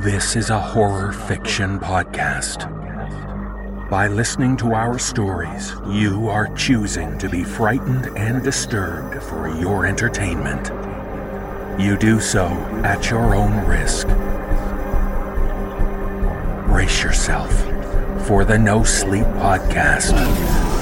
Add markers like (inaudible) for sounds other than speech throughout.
This is a horror fiction podcast. By listening to our stories, you are choosing to be frightened and disturbed for your entertainment. You do so at your own risk. Brace yourself for the No Sleep Podcast.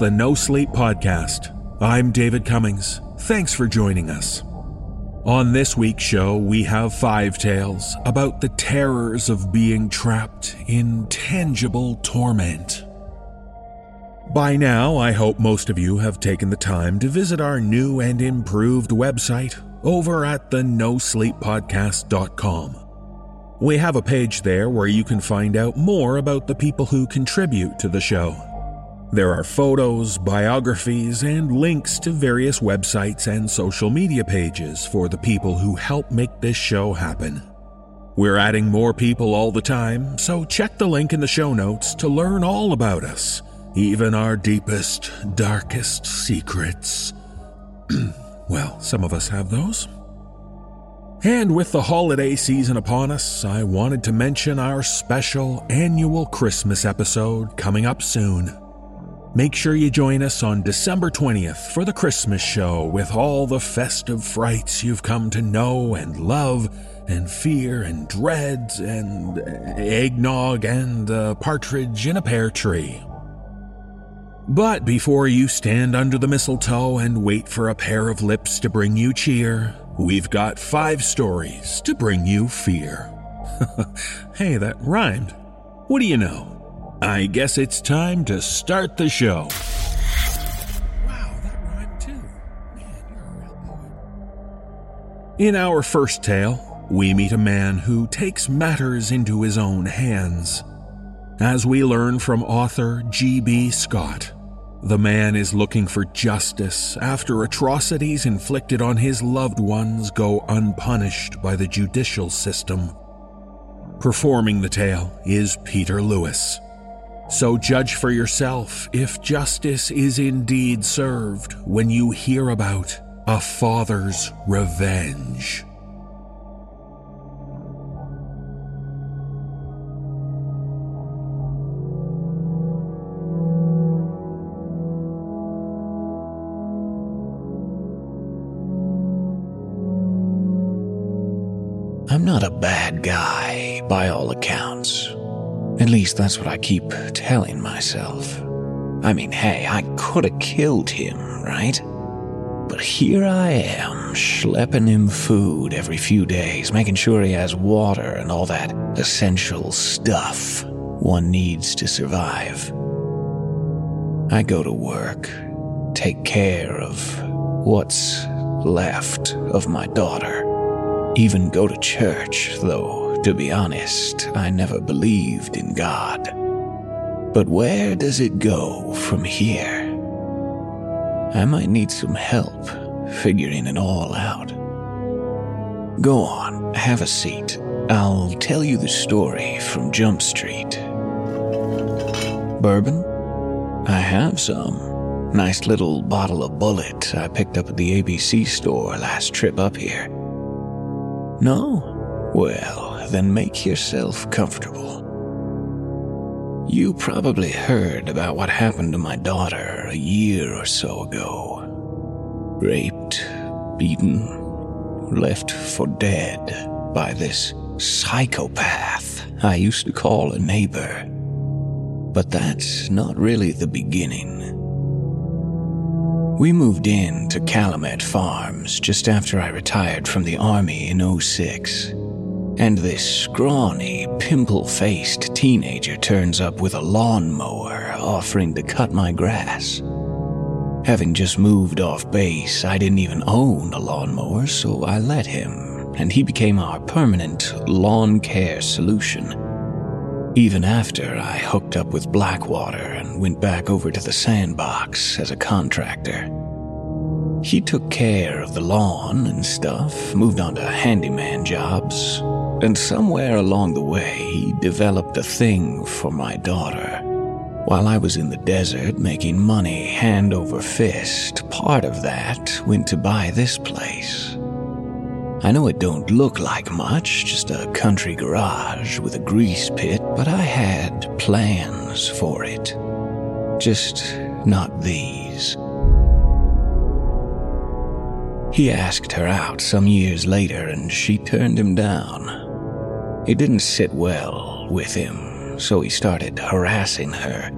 The No Sleep Podcast. I'm David Cummings. Thanks for joining us. On this week's show, we have five tales about the terrors of being trapped in tangible torment. By now, I hope most of you have taken the time to visit our new and improved website over at the nosleeppodcast.com. We have a page there where you can find out more about the people who contribute to the show. There are photos, biographies, and links to various websites and social media pages for the people who help make this show happen. We're adding more people all the time, so check the link in the show notes to learn all about us, even our deepest, darkest secrets. (clears throat) well, some of us have those. And with the holiday season upon us, I wanted to mention our special annual Christmas episode coming up soon. Make sure you join us on December 20th for the Christmas show with all the festive frights you've come to know and love, and fear and dread, and eggnog and a partridge in a pear tree. But before you stand under the mistletoe and wait for a pair of lips to bring you cheer, we've got five stories to bring you fear. (laughs) hey, that rhymed. What do you know? I guess it's time to start the show. Wow, that rhymed too. Man, you're a real poet. In our first tale, we meet a man who takes matters into his own hands. As we learn from author G.B. Scott, the man is looking for justice after atrocities inflicted on his loved ones go unpunished by the judicial system. Performing the tale is Peter Lewis. So judge for yourself if justice is indeed served when you hear about a father's revenge. I'm not a bad guy, by all accounts. At least that's what I keep telling myself. I mean, hey, I could have killed him, right? But here I am, schlepping him food every few days, making sure he has water and all that essential stuff one needs to survive. I go to work, take care of what's left of my daughter, even go to church, though, to be honest, I never believed in God. But where does it go from here? I might need some help figuring it all out. Go on, have a seat. I'll tell you the story from Jump Street. Bourbon? I have some. Nice little bottle of Bulleit I picked up at the ABC store last trip up here. No? Well, then make yourself comfortable. You probably heard about what happened to my daughter a year or so ago. Raped, beaten, left for dead by this psychopath I used to call a neighbor. But that's not really the beginning. We moved in to Calumet Farms just after I retired from the Army in 06. And this scrawny, pimple faced teenager turns up with a lawnmower offering to cut my grass. Having just moved off base, I didn't even own a lawnmower, so I let him, and he became our permanent lawn care solution. Even after I hooked up with Blackwater and went back over to the sandbox as a contractor. He took care of the lawn and stuff, moved on to handyman jobs, and somewhere along the way, he developed a thing for my daughter. While I was in the desert making money hand over fist, part of that went to buy this place. I know it don't look like much, just a country garage with a grease pit, but I had plans for it. Just not these. He asked her out some years later and she turned him down. It didn't sit well with him, so he started harassing her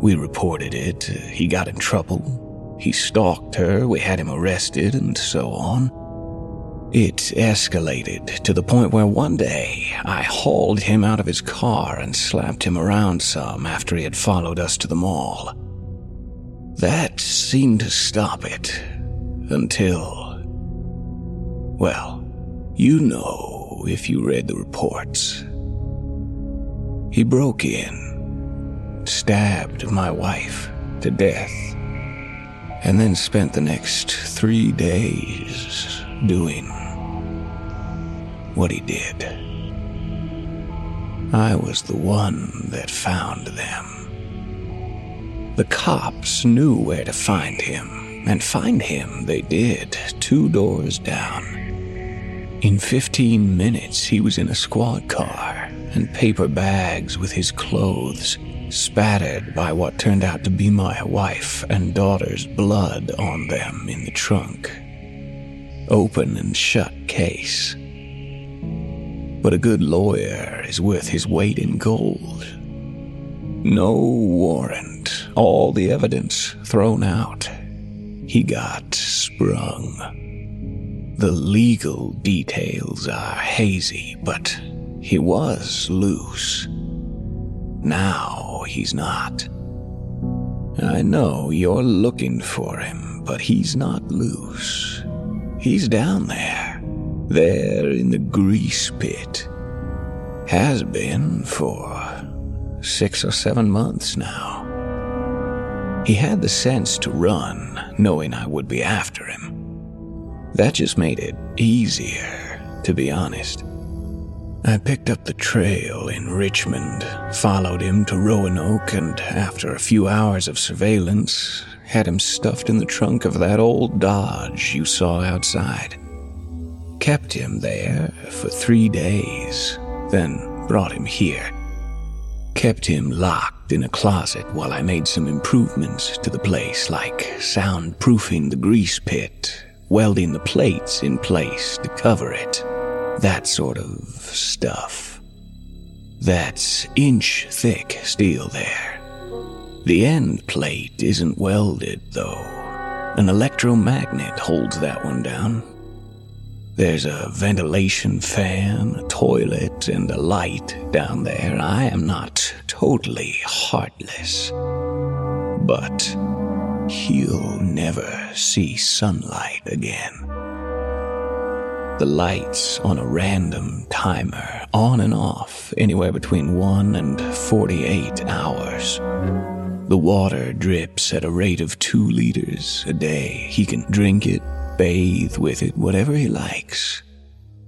we reported it. He got in trouble. He stalked her. We had him arrested, and so on. It escalated to the point where one day I hauled him out of his car and slapped him around some after he had followed us to the mall. That seemed to stop it. Until. Well, you know if you read the reports. He broke in stabbed my wife to death, and then spent the next three days doing what he did. I was the one that found them. The cops knew where to find him, and find him they did, two doors down. In 15 minutes, he was in a squad car and paper bags with his clothes spattered by what turned out to be my wife and daughter's blood on them in the trunk. Open and shut case. But a good lawyer is worth his weight in gold. No warrant, all the evidence thrown out. He got sprung. The legal details are hazy, but he was loose. Now he's not. I know you're looking for him, but he's not loose. He's down there, there in the grease pit. Has been for six or seven months now. He had the sense to run, knowing I would be after him. That just made it easier, to be honest. I picked up the trail in Richmond, followed him to Roanoke, and after a few hours of surveillance, had him stuffed in the trunk of that old Dodge you saw outside. Kept him there for three days, then brought him here. Kept him locked in a closet while I made some improvements to the place, like soundproofing the grease pit, welding the plates in place to cover it that sort of stuff. That's inch thick steel there. The end plate isn't welded, though. An electromagnet holds that one down. There's a ventilation fan, a toilet, and a light down there. I am not totally heartless. But he'll never see sunlight again the lights on a random timer, on and off, anywhere between 1 and 48 hours. The water drips at a rate of 2 liters a day. He can drink it, bathe with it, whatever he likes.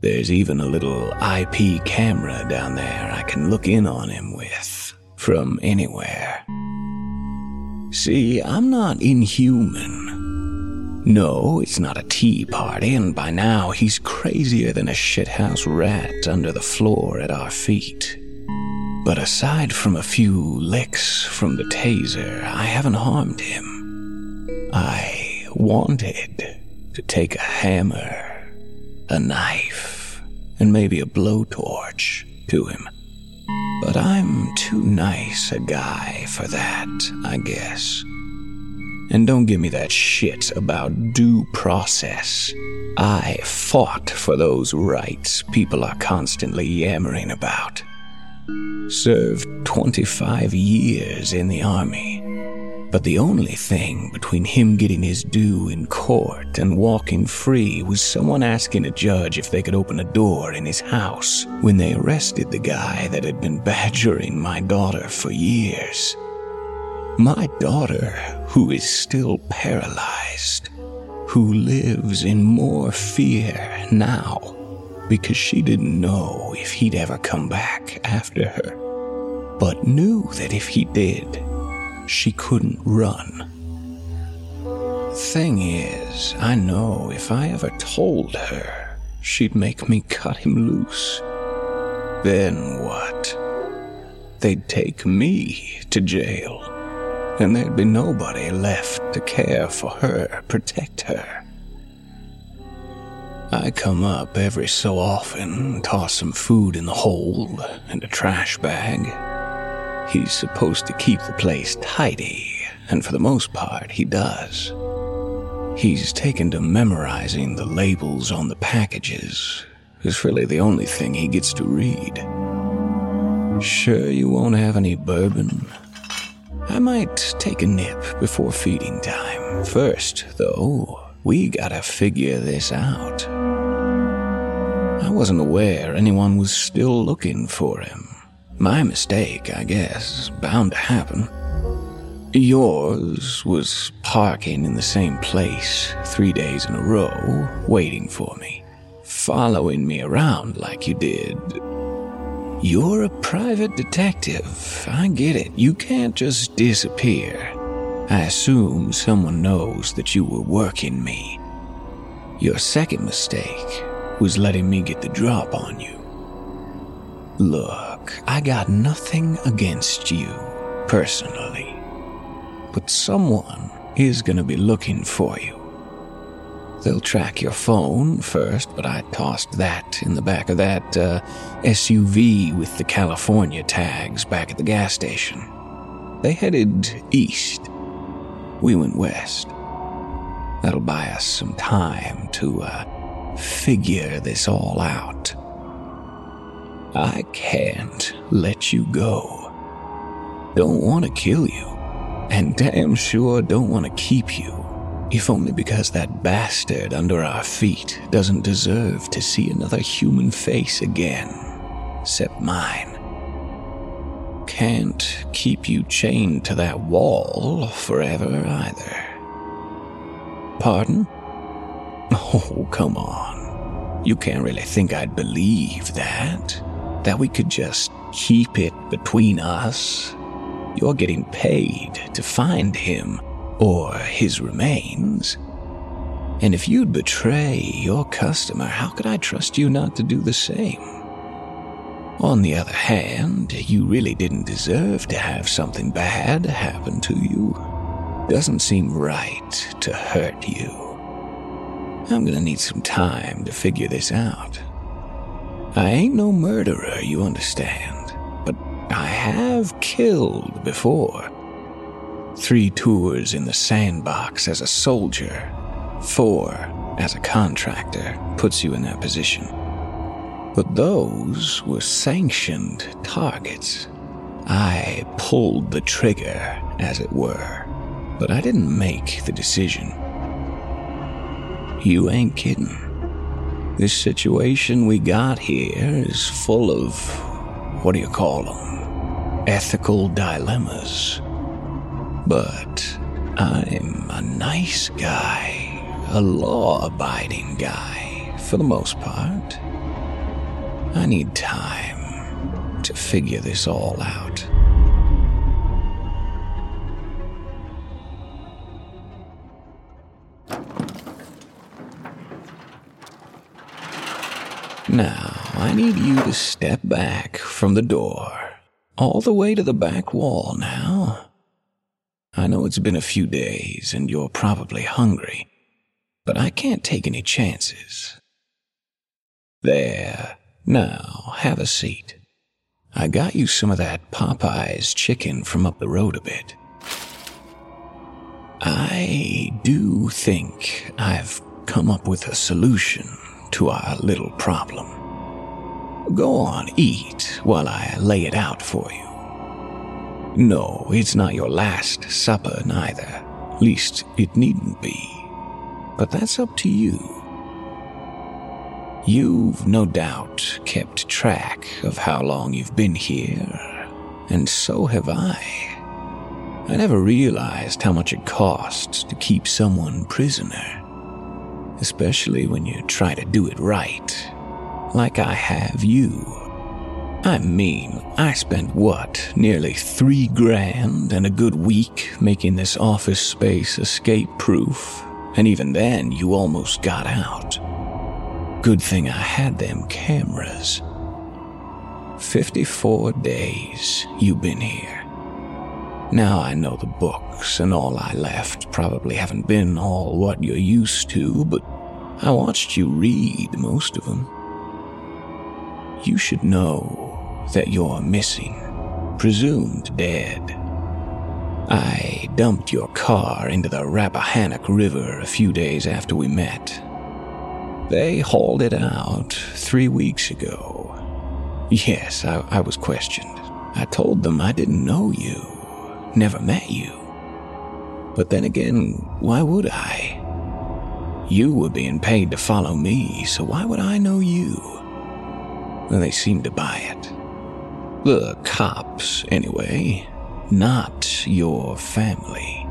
There's even a little IP camera down there I can look in on him with, from anywhere. See, I'm not inhuman. No, it's not a tea party, and by now he's crazier than a shithouse rat under the floor at our feet. But aside from a few licks from the taser, I haven't harmed him. I wanted to take a hammer a knife, and maybe a blowtorch to him. But I'm too nice a guy for that, I guess. And don't give me that shit about due process. I fought for those rights people are constantly yammering about. Served 25 years in the army. But the only thing between him getting his due in court and walking free was someone asking a judge if they could open a door in his house when they arrested the guy that had been badgering my daughter for years. My daughter, who is still paralyzed, who lives in more fear now because she didn't know if he'd ever come back after her, but knew that if he did, she couldn't run. Thing is, I know if I ever told her, she'd make me cut him loose. Then what? They'd take me to jail, and there'd be nobody left to care for her, protect her. I come up every so often, toss some food in the hole and a trash bag. He's supposed to keep the place tidy, and for the most part, he does. He's taken to memorizing the labels on the packages. It's really the only thing he gets to read. Sure you won't have any bourbon? I might take a nip before feeding time. First, though, we gotta figure this out. I wasn't aware anyone was still looking for him. My mistake, I guess. Bound to happen. Yours was parking in the same place three days in a row, waiting for me, following me around like you did. You're a private detective. I get it. You can't just disappear. I assume someone knows that you were working me. Your second mistake was letting me get the drop on you. Look, I got nothing against you, personally. But someone is gonna be looking for you. They'll track your phone first, but I tossed that in the back of that uh, SUV with the California tags back at the gas station. They headed east. We went west. That'll buy us some time to uh, figure this all out. I can't let you go. Don't want to kill you, and damn sure don't want to keep you, if only because that bastard under our feet doesn't deserve to see another human face again, except mine. Can't keep you chained to that wall forever either. Pardon? Oh, come on. You can't really think I'd believe that that we could just keep it between us. You're getting paid to find him or his remains. And if you'd betray your customer, how could I trust you not to do the same? On the other hand, you really didn't deserve to have something bad happen to you. Doesn't seem right to hurt you. I'm gonna need some time to figure this out. I ain't no murderer, you understand, but I have killed before. Three tours in the sandbox as a soldier, four as a contractor puts you in that position. But those were sanctioned targets. I pulled the trigger, as it were, but I didn't make the decision. You ain't kidding. This situation we got here is full of, what do you call them? Ethical dilemmas. But I'm a nice guy, a law abiding guy, for the most part. I need time to figure this all out. Now, I need you to step back from the door, all the way to the back wall now. I know it's been a few days and you're probably hungry, but I can't take any chances. There. Now, have a seat. I got you some of that Popeye's chicken from up the road a bit. I do think I've come up with a solution to our little problem. Go on, eat while I lay it out for you. No, it's not your last supper, neither. Least it needn't be. But that's up to you. You've no doubt kept track of how long you've been here, and so have I. I never realized how much it costs to keep someone prisoner, especially when you try to do it right, like I have you. I mean, I spent what, nearly three grand and a good week making this office space escape proof, and even then you almost got out. Good thing I had them cameras. 54 days you've been here. Now I know the books and all I left probably haven't been all what you're used to, but I watched you read most of them. You should know that you're missing, presumed dead. I dumped your car into the Rappahannock River a few days after we met. They hauled it out three weeks ago. Yes, I, I was questioned. I told them I didn't know you, never met you. But then again, why would I? You were being paid to follow me, so why would I know you? Well, they seemed to buy it. The cops, anyway, not your family.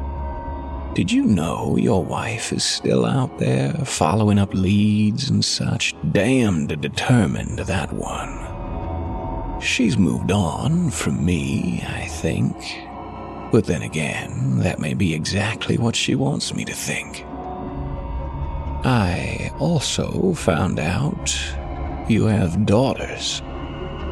Did you know your wife is still out there following up leads and such? Damned determined, that one. She's moved on from me, I think. But then again, that may be exactly what she wants me to think. I also found out you have daughters.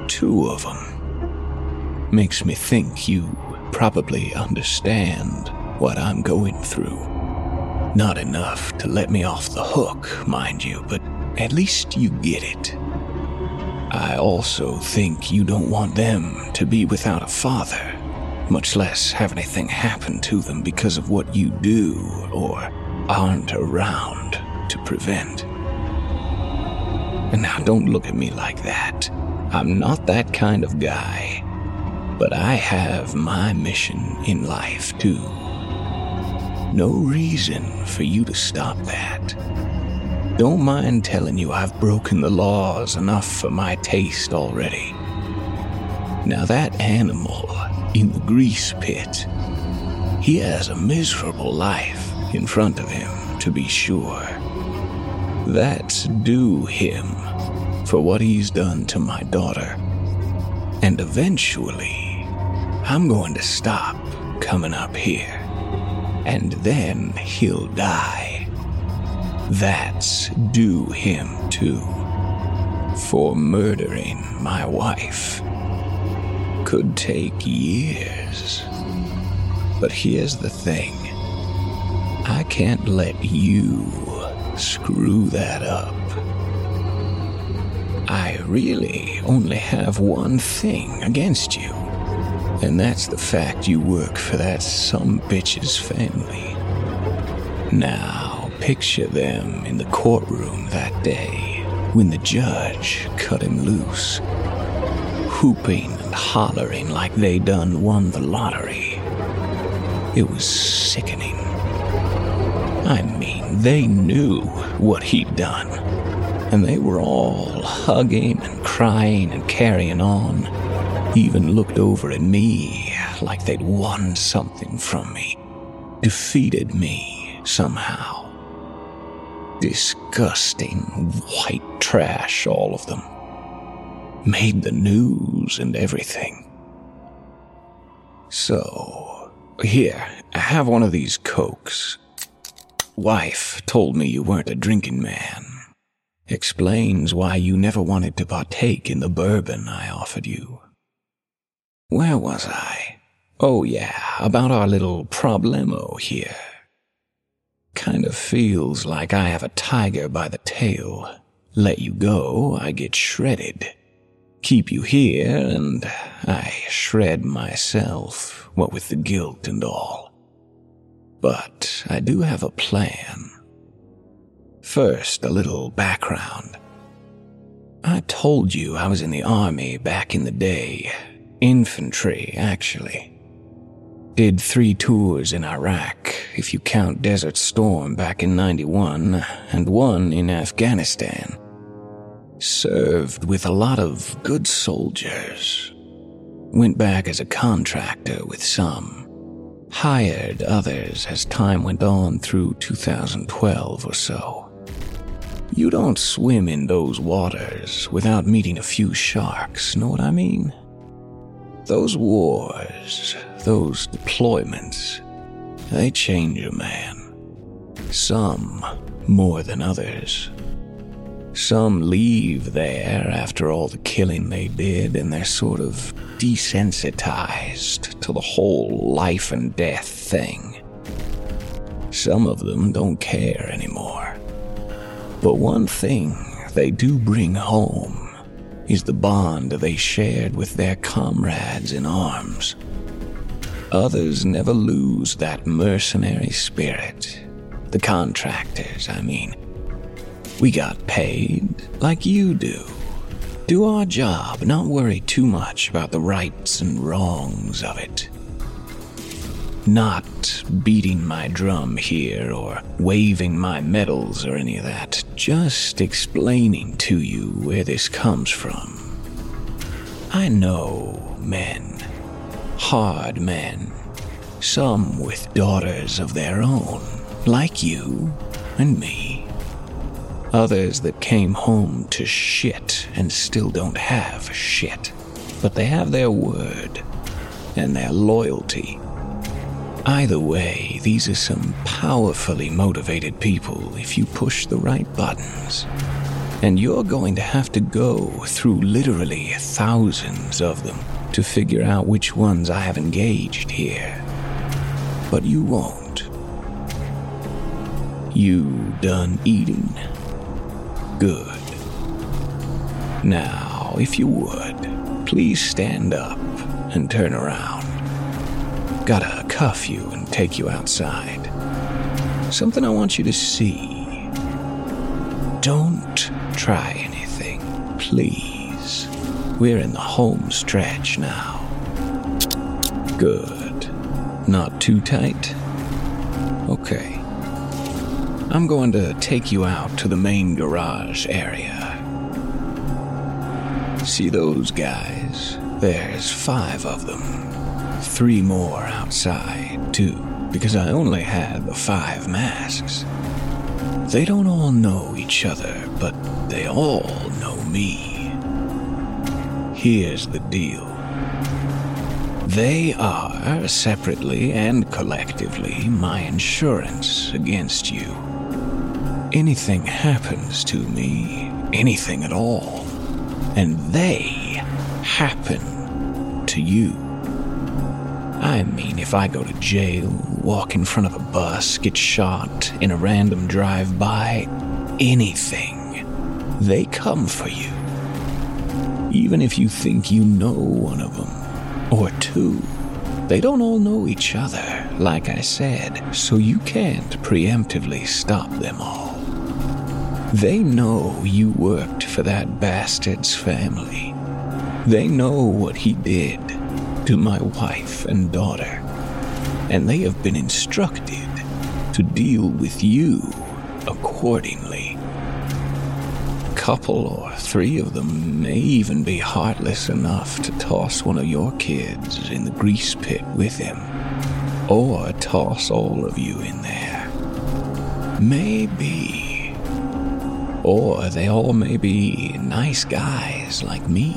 Two of them makes me think you probably understand what I'm going through. Not enough to let me off the hook, mind you, but at least you get it. I also think you don't want them to be without a father, much less have anything happen to them because of what you do or aren't around to prevent. And now don't look at me like that. I'm not that kind of guy. But I have my mission in life too. No reason for you to stop that. Don't mind telling you I've broken the laws enough for my taste already. Now, that animal in the grease pit, he has a miserable life in front of him, to be sure. That's due him for what he's done to my daughter. And eventually, I'm going to stop coming up here. And then he'll die. That's due him too. For murdering my wife. Could take years. But here's the thing I can't let you screw that up. I really only have one thing against you. And that's the fact you work for that some bitch's family. Now, picture them in the courtroom that day when the judge cut him loose, whooping and hollering like they done won the lottery. It was sickening. I mean, they knew what he'd done, and they were all hugging and crying and carrying on even looked over at me like they'd won something from me, defeated me somehow. Disgusting white trash, all of them. Made the news and everything. So, here, have one of these cokes. Wife told me you weren't a drinking man. Explains why you never wanted to partake in the bourbon I offered you. Where was I? Oh, yeah, about our little problemo here. Kind of feels like I have a tiger by the tail, Let you go, I get shredded. Keep you here, and I shred myself, what with the guilt and all. But I do have a plan. First, a little background. I told you I was in the army back in the day. Infantry, actually. Did three tours in Iraq, if you count Desert Storm back in 91, and one in Afghanistan. Served with a lot of good soldiers. Went back as a contractor with some. Hired others as time went on through 2012 or so. You don't swim in those waters without meeting a few sharks, know what I mean? Those wars, those deployments, they change a man. Some more than others. Some leave there after all the killing they did and they're sort of desensitized to the whole life and death thing. Some of them don't care anymore. But one thing they do bring home is the bond they shared with their comrades in arms. Others never lose that mercenary spirit. The contractors, I mean. We got paid like you do. Do our job, not worry too much about the rights and wrongs of it. Not beating my drum here or waving my medals or any of that. Just explaining to you where this comes from. I know men. Hard men. Some with daughters of their own, like you and me. Others that came home to shit and still don't have shit. But they have their word and their loyalty Either way, these are some powerfully motivated people if you push the right buttons. And you're going to have to go through literally thousands of them to figure out which ones I have engaged here. But you won't. You done eating? Good. Now, if you would, please stand up and turn around. Gotta cuff you and take you outside. Something I want you to see. Don't try anything, please. We're in the home stretch now. Good. Not too tight? Okay. I'm going to take you out to the main garage area. See those guys? There's five of them three more outside, too, because I only had the five masks. They don't all know each other, but they all know me. Here's the deal. They are, separately and collectively, my insurance against you. Anything happens to me, anything at all, and they happen to you. I mean, if I go to jail, walk in front of a bus, get shot in a random drive by, anything, they come for you. Even if you think you know one of them, or two, they don't all know each other, like I said, so you can't preemptively stop them all. They know you worked for that bastard's family. They know what he did to my wife and daughter, and they have been instructed to deal with you accordingly. A couple or three of them may even be heartless enough to toss one of your kids in the grease pit with him, or toss all of you in there. Maybe. Or they all may be nice guys like me.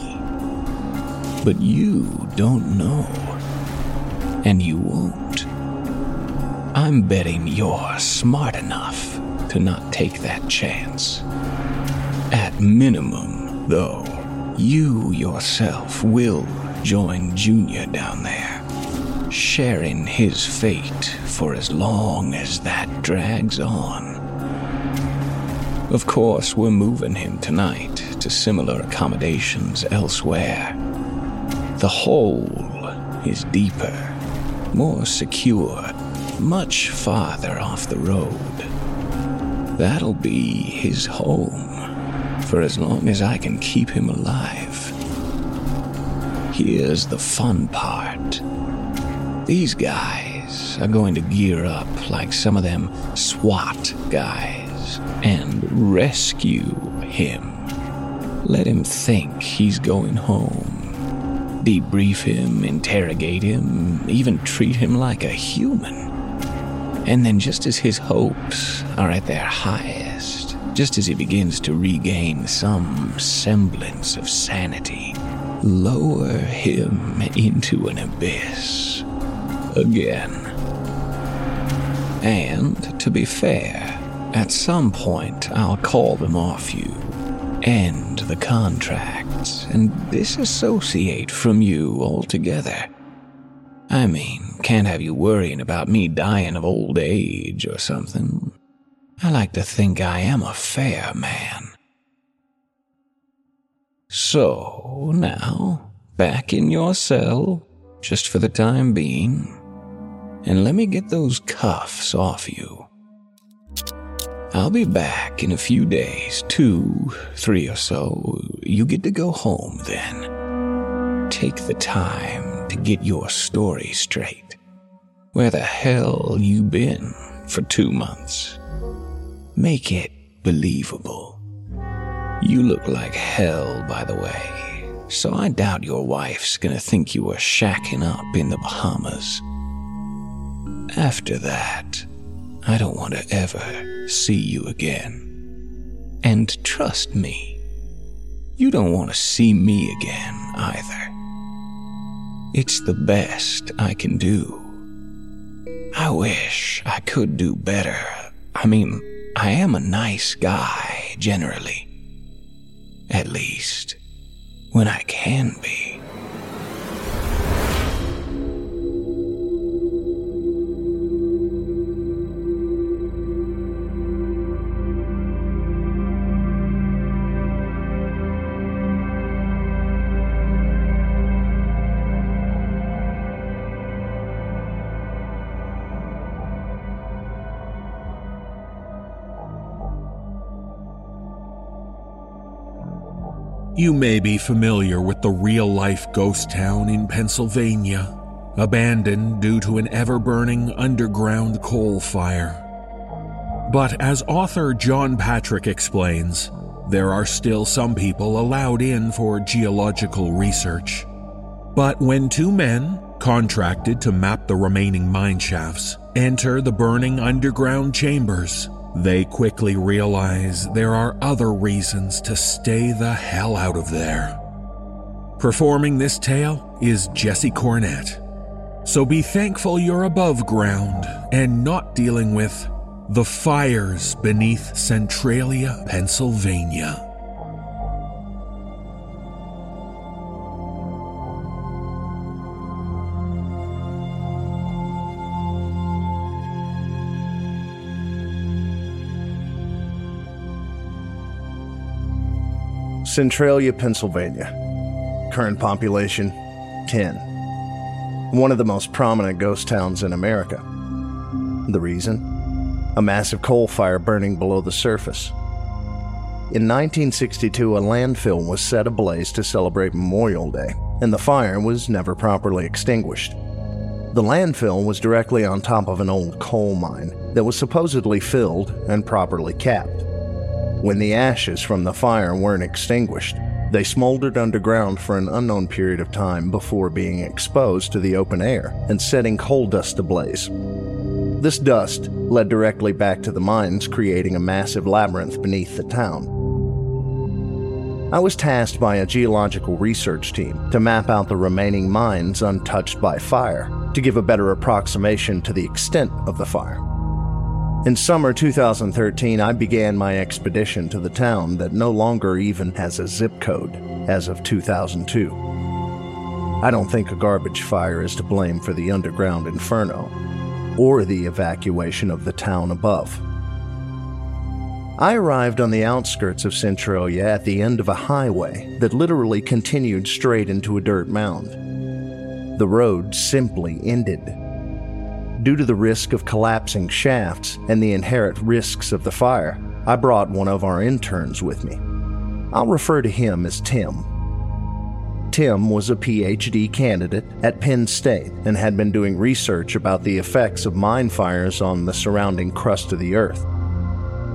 But you don't know. And you won't. I'm betting you're smart enough to not take that chance. At minimum, though, you yourself will join Junior down there, sharing his fate for as long as that drags on. Of course, we're moving him tonight to similar accommodations elsewhere. The hole is deeper, more secure, much farther off the road. That'll be his home for as long as I can keep him alive. Here's the fun part these guys are going to gear up like some of them SWAT guys and rescue him. Let him think he's going home. Debrief him, interrogate him, even treat him like a human. And then, just as his hopes are at their highest, just as he begins to regain some semblance of sanity, lower him into an abyss again. And, to be fair, at some point I'll call them off you, end the contracts, and disassociate from you altogether. I mean, can't have you worrying about me dying of old age or something. I like to think I am a fair man. So, now, back in your cell, just for the time being, and let me get those cuffs off you. I'll be back in a few days, two, three or so. You get to go home then. Take the time to get your story straight. Where the hell you been for two months? Make it believable. You look like hell, by the way, so I doubt your wife's gonna think you were shacking up in the Bahamas. After that, I don't want to ever see you again. And trust me, you don't want to see me again either. It's the best I can do. I wish I could do better. I mean, I am a nice guy, generally. At least, when I can be. You may be familiar with the real life ghost town in Pennsylvania, abandoned due to an ever burning underground coal fire. But as author Jon Patrick explains, there are still some people allowed in for geological research. But when two men, contracted to map the remaining mine shafts, enter the burning underground chambers, they quickly realize there are other reasons to stay the hell out of there. Performing this tale is Jesse Cornett. So be thankful you're above ground and not dealing with the fires beneath Centralia, Pennsylvania. Centralia, Pennsylvania. Current population 10. One of the most prominent ghost towns in America. The reason? A massive coal fire burning below the surface. In 1962, a landfill was set ablaze to celebrate Memorial Day, and the fire was never properly extinguished. The landfill was directly on top of an old coal mine that was supposedly filled and properly capped. When the ashes from the fire weren't extinguished, they smoldered underground for an unknown period of time before being exposed to the open air and setting coal dust ablaze. This dust led directly back to the mines, creating a massive labyrinth beneath the town. I was tasked by a geological research team to map out the remaining mines untouched by fire to give a better approximation to the extent of the fire. In summer 2013, I began my expedition to the town that no longer even has a zip code as of 2002. I don't think a garbage fire is to blame for the underground inferno or the evacuation of the town above. I arrived on the outskirts of Centralia at the end of a highway that literally continued straight into a dirt mound. The road simply ended. Due to the risk of collapsing shafts and the inherent risks of the fire, I brought one of our interns with me. I'll refer to him as Tim. Tim was a PhD candidate at Penn State and had been doing research about the effects of mine fires on the surrounding crust of the Earth.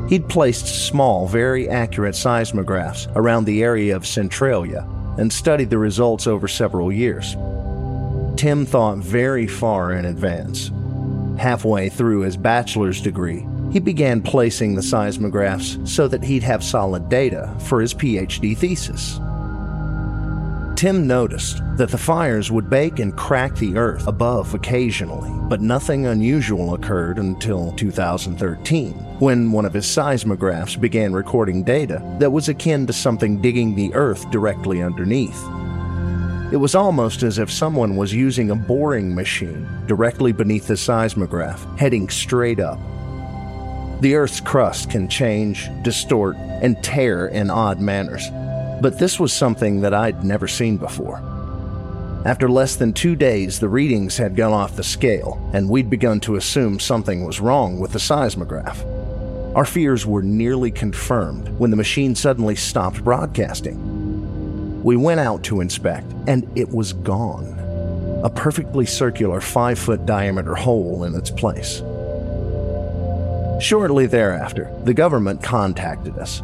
He'd placed small, very accurate seismographs around the area of Centralia and studied the results over several years. Tim thought very far in advance. Halfway through his bachelor's degree, he began placing the seismographs so that he'd have solid data for his PhD thesis. Tim noticed that the fires would bake and crack the earth above occasionally, but nothing unusual occurred until 2013, when one of his seismographs began recording data that was akin to something digging the earth directly underneath. It was almost as if someone was using a boring machine directly beneath the seismograph, heading straight up. The Earth's crust can change, distort, and tear in odd manners, but this was something that I'd never seen before. After less than two days, the readings had gone off the scale, and we'd begun to assume something was wrong with the seismograph. Our fears were nearly confirmed when the machine suddenly stopped broadcasting. We went out to inspect, and it was gone a perfectly circular five foot diameter hole in its place. Shortly thereafter, the government contacted us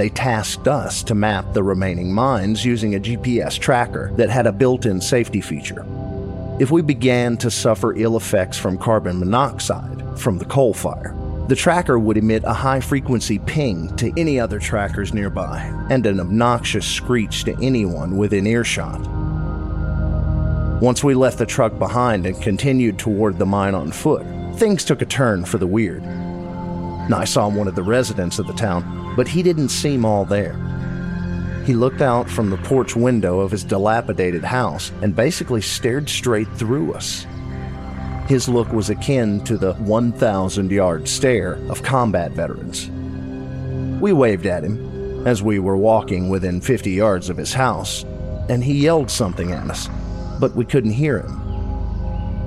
they tasked us to map the remaining mines using a GPS tracker that had a built in safety feature. If we began to suffer ill effects from carbon monoxide from the coal fire, the tracker would emit a high frequency ping to any other trackers nearby and an obnoxious screech to anyone within earshot. Once we left the truck behind and continued toward the mine on foot, things took a turn for the weird. I saw one of the residents of the town but he didn't seem all there. He looked out from the porch window of his dilapidated house and basically stared straight through us. His look was akin to the 1,000 yard stare of combat veterans. We waved at him as we were walking within 50 yards of his house, and he yelled something at us, but we couldn't hear him.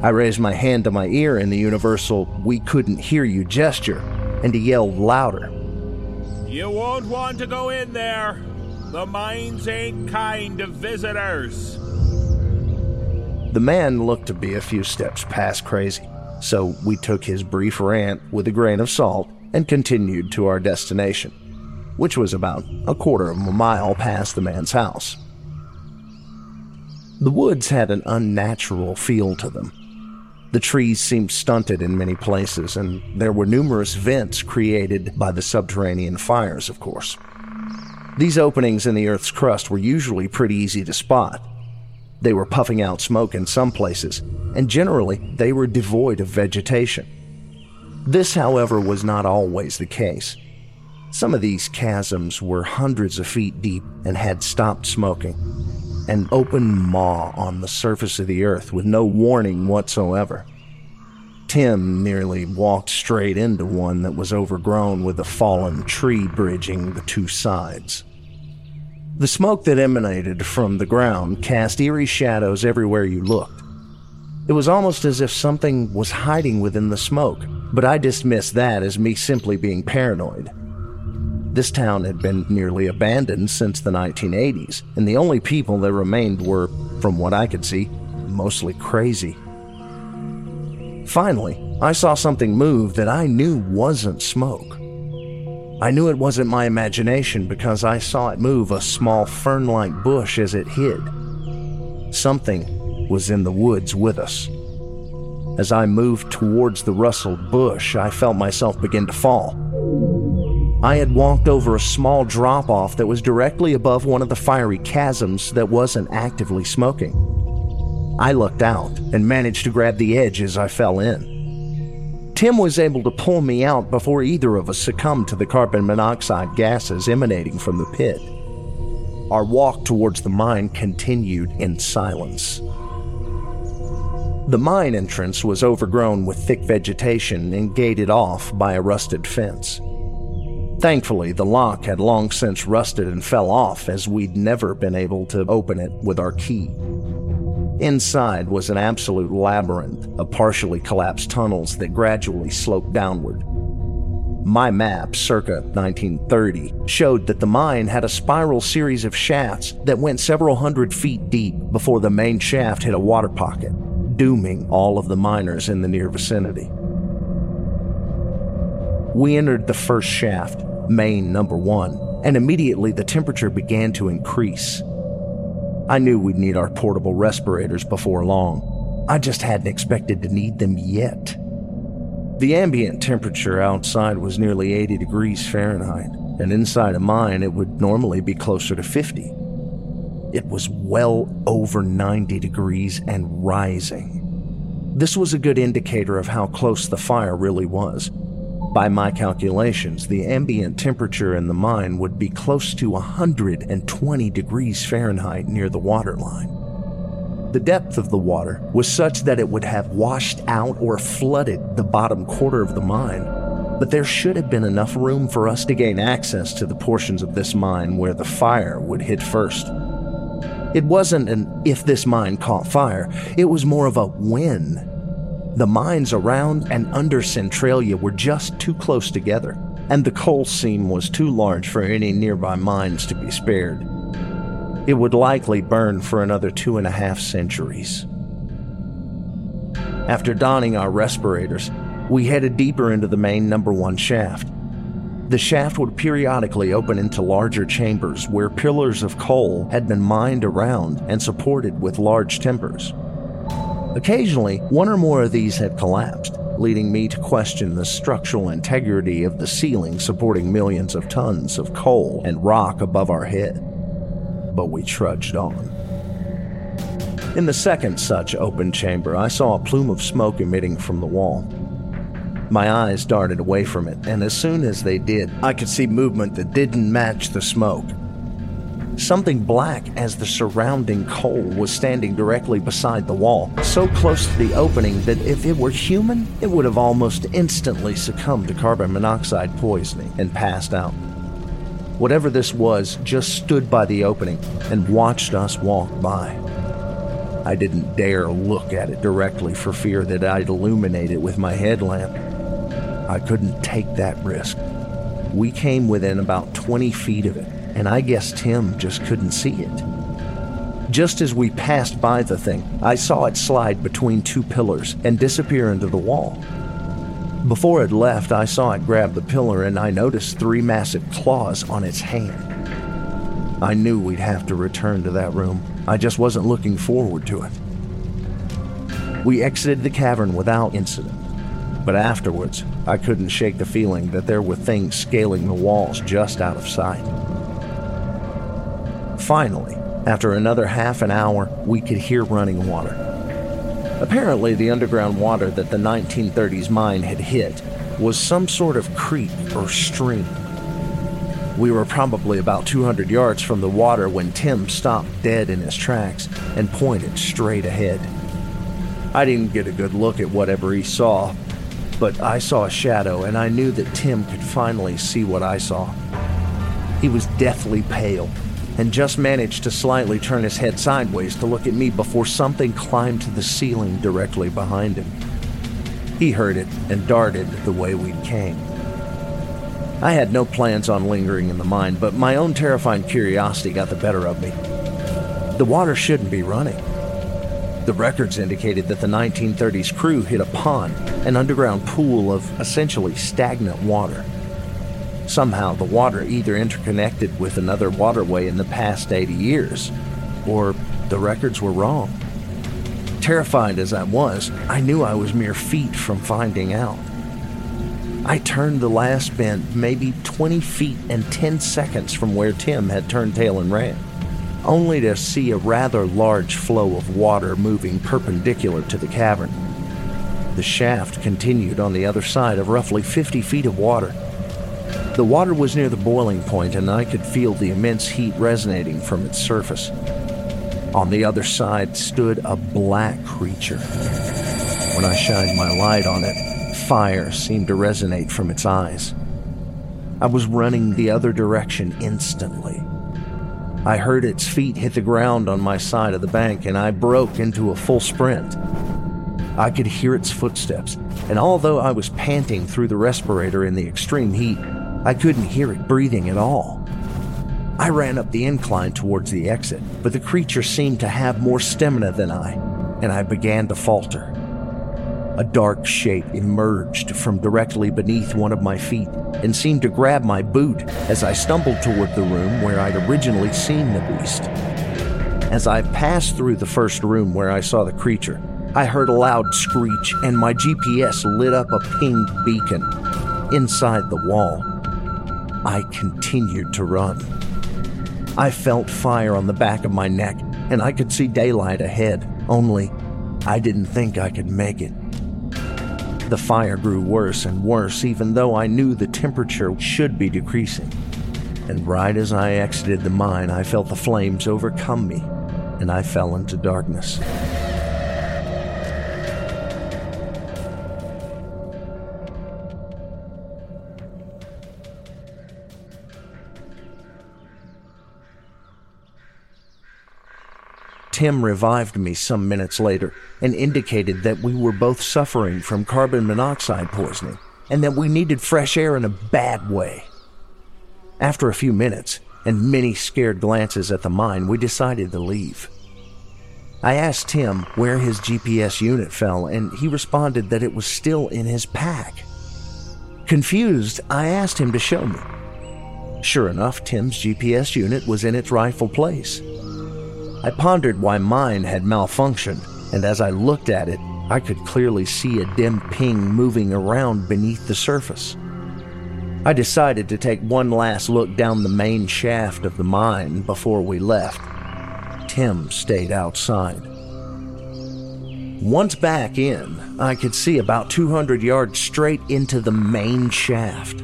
I raised my hand to my ear in the universal we couldn't hear you gesture, and he yelled louder. You won't want to go in there. The mines ain't kind to visitors. The man looked to be a few steps past crazy, so we took his brief rant with a grain of salt and continued to our destination, which was about a quarter of a mile past the man's house. The woods had an unnatural feel to them the trees seemed stunted in many places, and there were numerous vents created by the subterranean fires, of course. These openings in the Earth's crust were usually pretty easy to spot. They were puffing out smoke in some places, and generally they were devoid of vegetation. This, however, was not always the case. Some of these chasms were hundreds of feet deep and had stopped smoking, an open maw on the surface of the earth with no warning whatsoever. Tim nearly walked straight into one that was overgrown with a fallen tree bridging the two sides. The smoke that emanated from the ground cast eerie shadows everywhere you looked. It was almost as if something was hiding within the smoke, but I dismissed that as me simply being paranoid. This town had been nearly abandoned since the 1980s, and the only people that remained were, from what I could see, mostly crazy. Finally, I saw something move that I knew wasn't smoke. I knew it wasn't my imagination because I saw it move a small fern like bush as it hid. Something was in the woods with us. As I moved towards the rustled bush, I felt myself begin to fall. I had walked over a small drop off that was directly above one of the fiery chasms that wasn't actively smoking. I looked out and managed to grab the edge as I fell in. Tim was able to pull me out before either of us succumbed to the carbon monoxide gases emanating from the pit. Our walk towards the mine continued in silence. The mine entrance was overgrown with thick vegetation and gated off by a rusted fence. Thankfully, the lock had long since rusted and fell off as we'd never been able to open it with our key. Inside was an absolute labyrinth of partially collapsed tunnels that gradually sloped downward. My map, circa 1930, showed that the mine had a spiral series of shafts that went several hundred feet deep before the main shaft hit a water pocket, dooming all of the miners in the near vicinity. We entered the first shaft, main number one, and immediately the temperature began to increase. I knew we'd need our portable respirators before long. I just hadn't expected to need them yet. The ambient temperature outside was nearly 80 degrees Fahrenheit, and inside a mine it would normally be closer to 50. It was well over 90 degrees and rising. This was a good indicator of how close the fire really was. By my calculations, the ambient temperature in the mine would be close to 120 degrees Fahrenheit near the waterline. The depth of the water was such that it would have washed out or flooded the bottom quarter of the mine, but there should have been enough room for us to gain access to the portions of this mine where the fire would hit first. It wasn't an if this mine caught fire, it was more of a when. The mines around and under Centralia were just too close together, and the coal seam was too large for any nearby mines to be spared. It would likely burn for another two and a half centuries. After donning our respirators, we headed deeper into the main number one shaft. The shaft would periodically open into larger chambers where pillars of coal had been mined around and supported with large timbers. Occasionally, one or more of these had collapsed, leading me to question the structural integrity of the ceiling supporting millions of tons of coal and rock above our head but we trudged on. In the second such open chamber, I saw a plume of smoke emitting from the wall. My eyes darted away from it, and as soon as they did, I could see movement that didn't match the smoke. Something black as the surrounding coal was standing directly beside the wall, so close to the opening that if it were human, it would have almost instantly succumbed to carbon monoxide poisoning and passed out. Whatever this was just stood by the opening and watched us walk by. I didn't dare look at it directly for fear that I'd illuminate it with my headlamp. I couldn't take that risk. We came within about 20 feet of it, and I guess Tim just couldn't see it. Just as we passed by the thing, I saw it slide between two pillars and disappear into the wall. Before it left, I saw it grab the pillar and I noticed three massive claws on its hand. I knew we'd have to return to that room. I just wasn't looking forward to it. We exited the cavern without incident, but afterwards, I couldn't shake the feeling that there were things scaling the walls just out of sight. Finally, after another half an hour, we could hear running water. Apparently, the underground water that the 1930s mine had hit was some sort of creek or stream. We were probably about 200 yards from the water when Tim stopped dead in his tracks and pointed straight ahead. I didn't get a good look at whatever he saw, but I saw a shadow and I knew that Tim could finally see what I saw. He was deathly pale and just managed to slightly turn his head sideways to look at me before something climbed to the ceiling directly behind him. He heard it and darted the way we came. I had no plans on lingering in the mine, but my own terrifying curiosity got the better of me. The water shouldn't be running. The records indicated that the 1930s crew hit a pond, an underground pool of essentially stagnant water. Somehow, the water either interconnected with another waterway in the past 80 years, or the records were wrong. Terrified as I was, I knew I was mere feet from finding out. I turned the last bend maybe 20 feet and 10 seconds from where Tim had turned tail and ran, only to see a rather large flow of water moving perpendicular to the cavern. The shaft continued on the other side of roughly 50 feet of water the water was near the boiling point, and I could feel the immense heat resonating from its surface. On the other side stood a black creature. When I shined my light on it, fire seemed to resonate from its eyes. I was running the other direction instantly. I heard its feet hit the ground on my side of the bank and I broke into a full sprint. I could hear its footsteps, and although I was panting through the respirator in the extreme heat, I couldn't hear it breathing at all. I ran up the incline towards the exit, but the creature seemed to have more stamina than I, and I began to falter. A dark shape emerged from directly beneath one of my feet and seemed to grab my boot as I stumbled toward the room where I'd originally seen the beast. As I passed through the first room where I saw the creature, I heard a loud screech, and my GPS lit up a pinged beacon inside the wall. I continued to run. I felt fire on the back of my neck, and I could see daylight ahead, only I didn't think I could make it. The fire grew worse and worse, even though I knew the temperature should be decreasing. And right as I exited the mine, I felt the flames overcome me, and I fell into darkness. Tim revived me some minutes later and indicated that we were both suffering from carbon monoxide poisoning and that we needed fresh air in a bad way. After a few minutes and many scared glances at the mine, we decided to leave. I asked Tim where his GPS unit fell, and he responded that it was still in his pack. Confused, I asked him to show me. Sure enough, Tim's GPS unit was in its rightful place. I pondered why mine had malfunctioned, and as I looked at it, I could clearly see a dim ping moving around beneath the surface. I decided to take one last look down the main shaft of the mine before we left. Tim stayed outside. Once back in, I could see about 200 yards straight into the main shaft.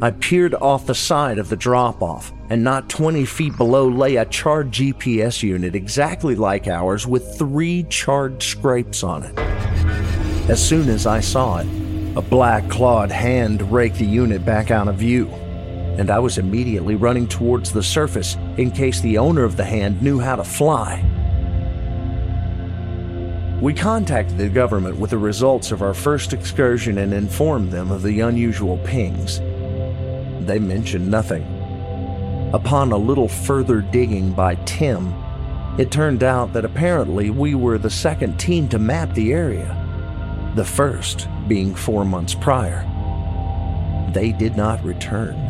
I peered off the side of the drop off, and not 20 feet below lay a charred GPS unit exactly like ours with three charred scrapes on it. As soon as I saw it, a black clawed hand raked the unit back out of view, and I was immediately running towards the surface in case the owner of the hand knew how to fly. We contacted the government with the results of our first excursion and informed them of the unusual pings they mentioned nothing. Upon a little further digging by Tim, it turned out that apparently we were the second team to map the area, the first being four months prior. They did not return.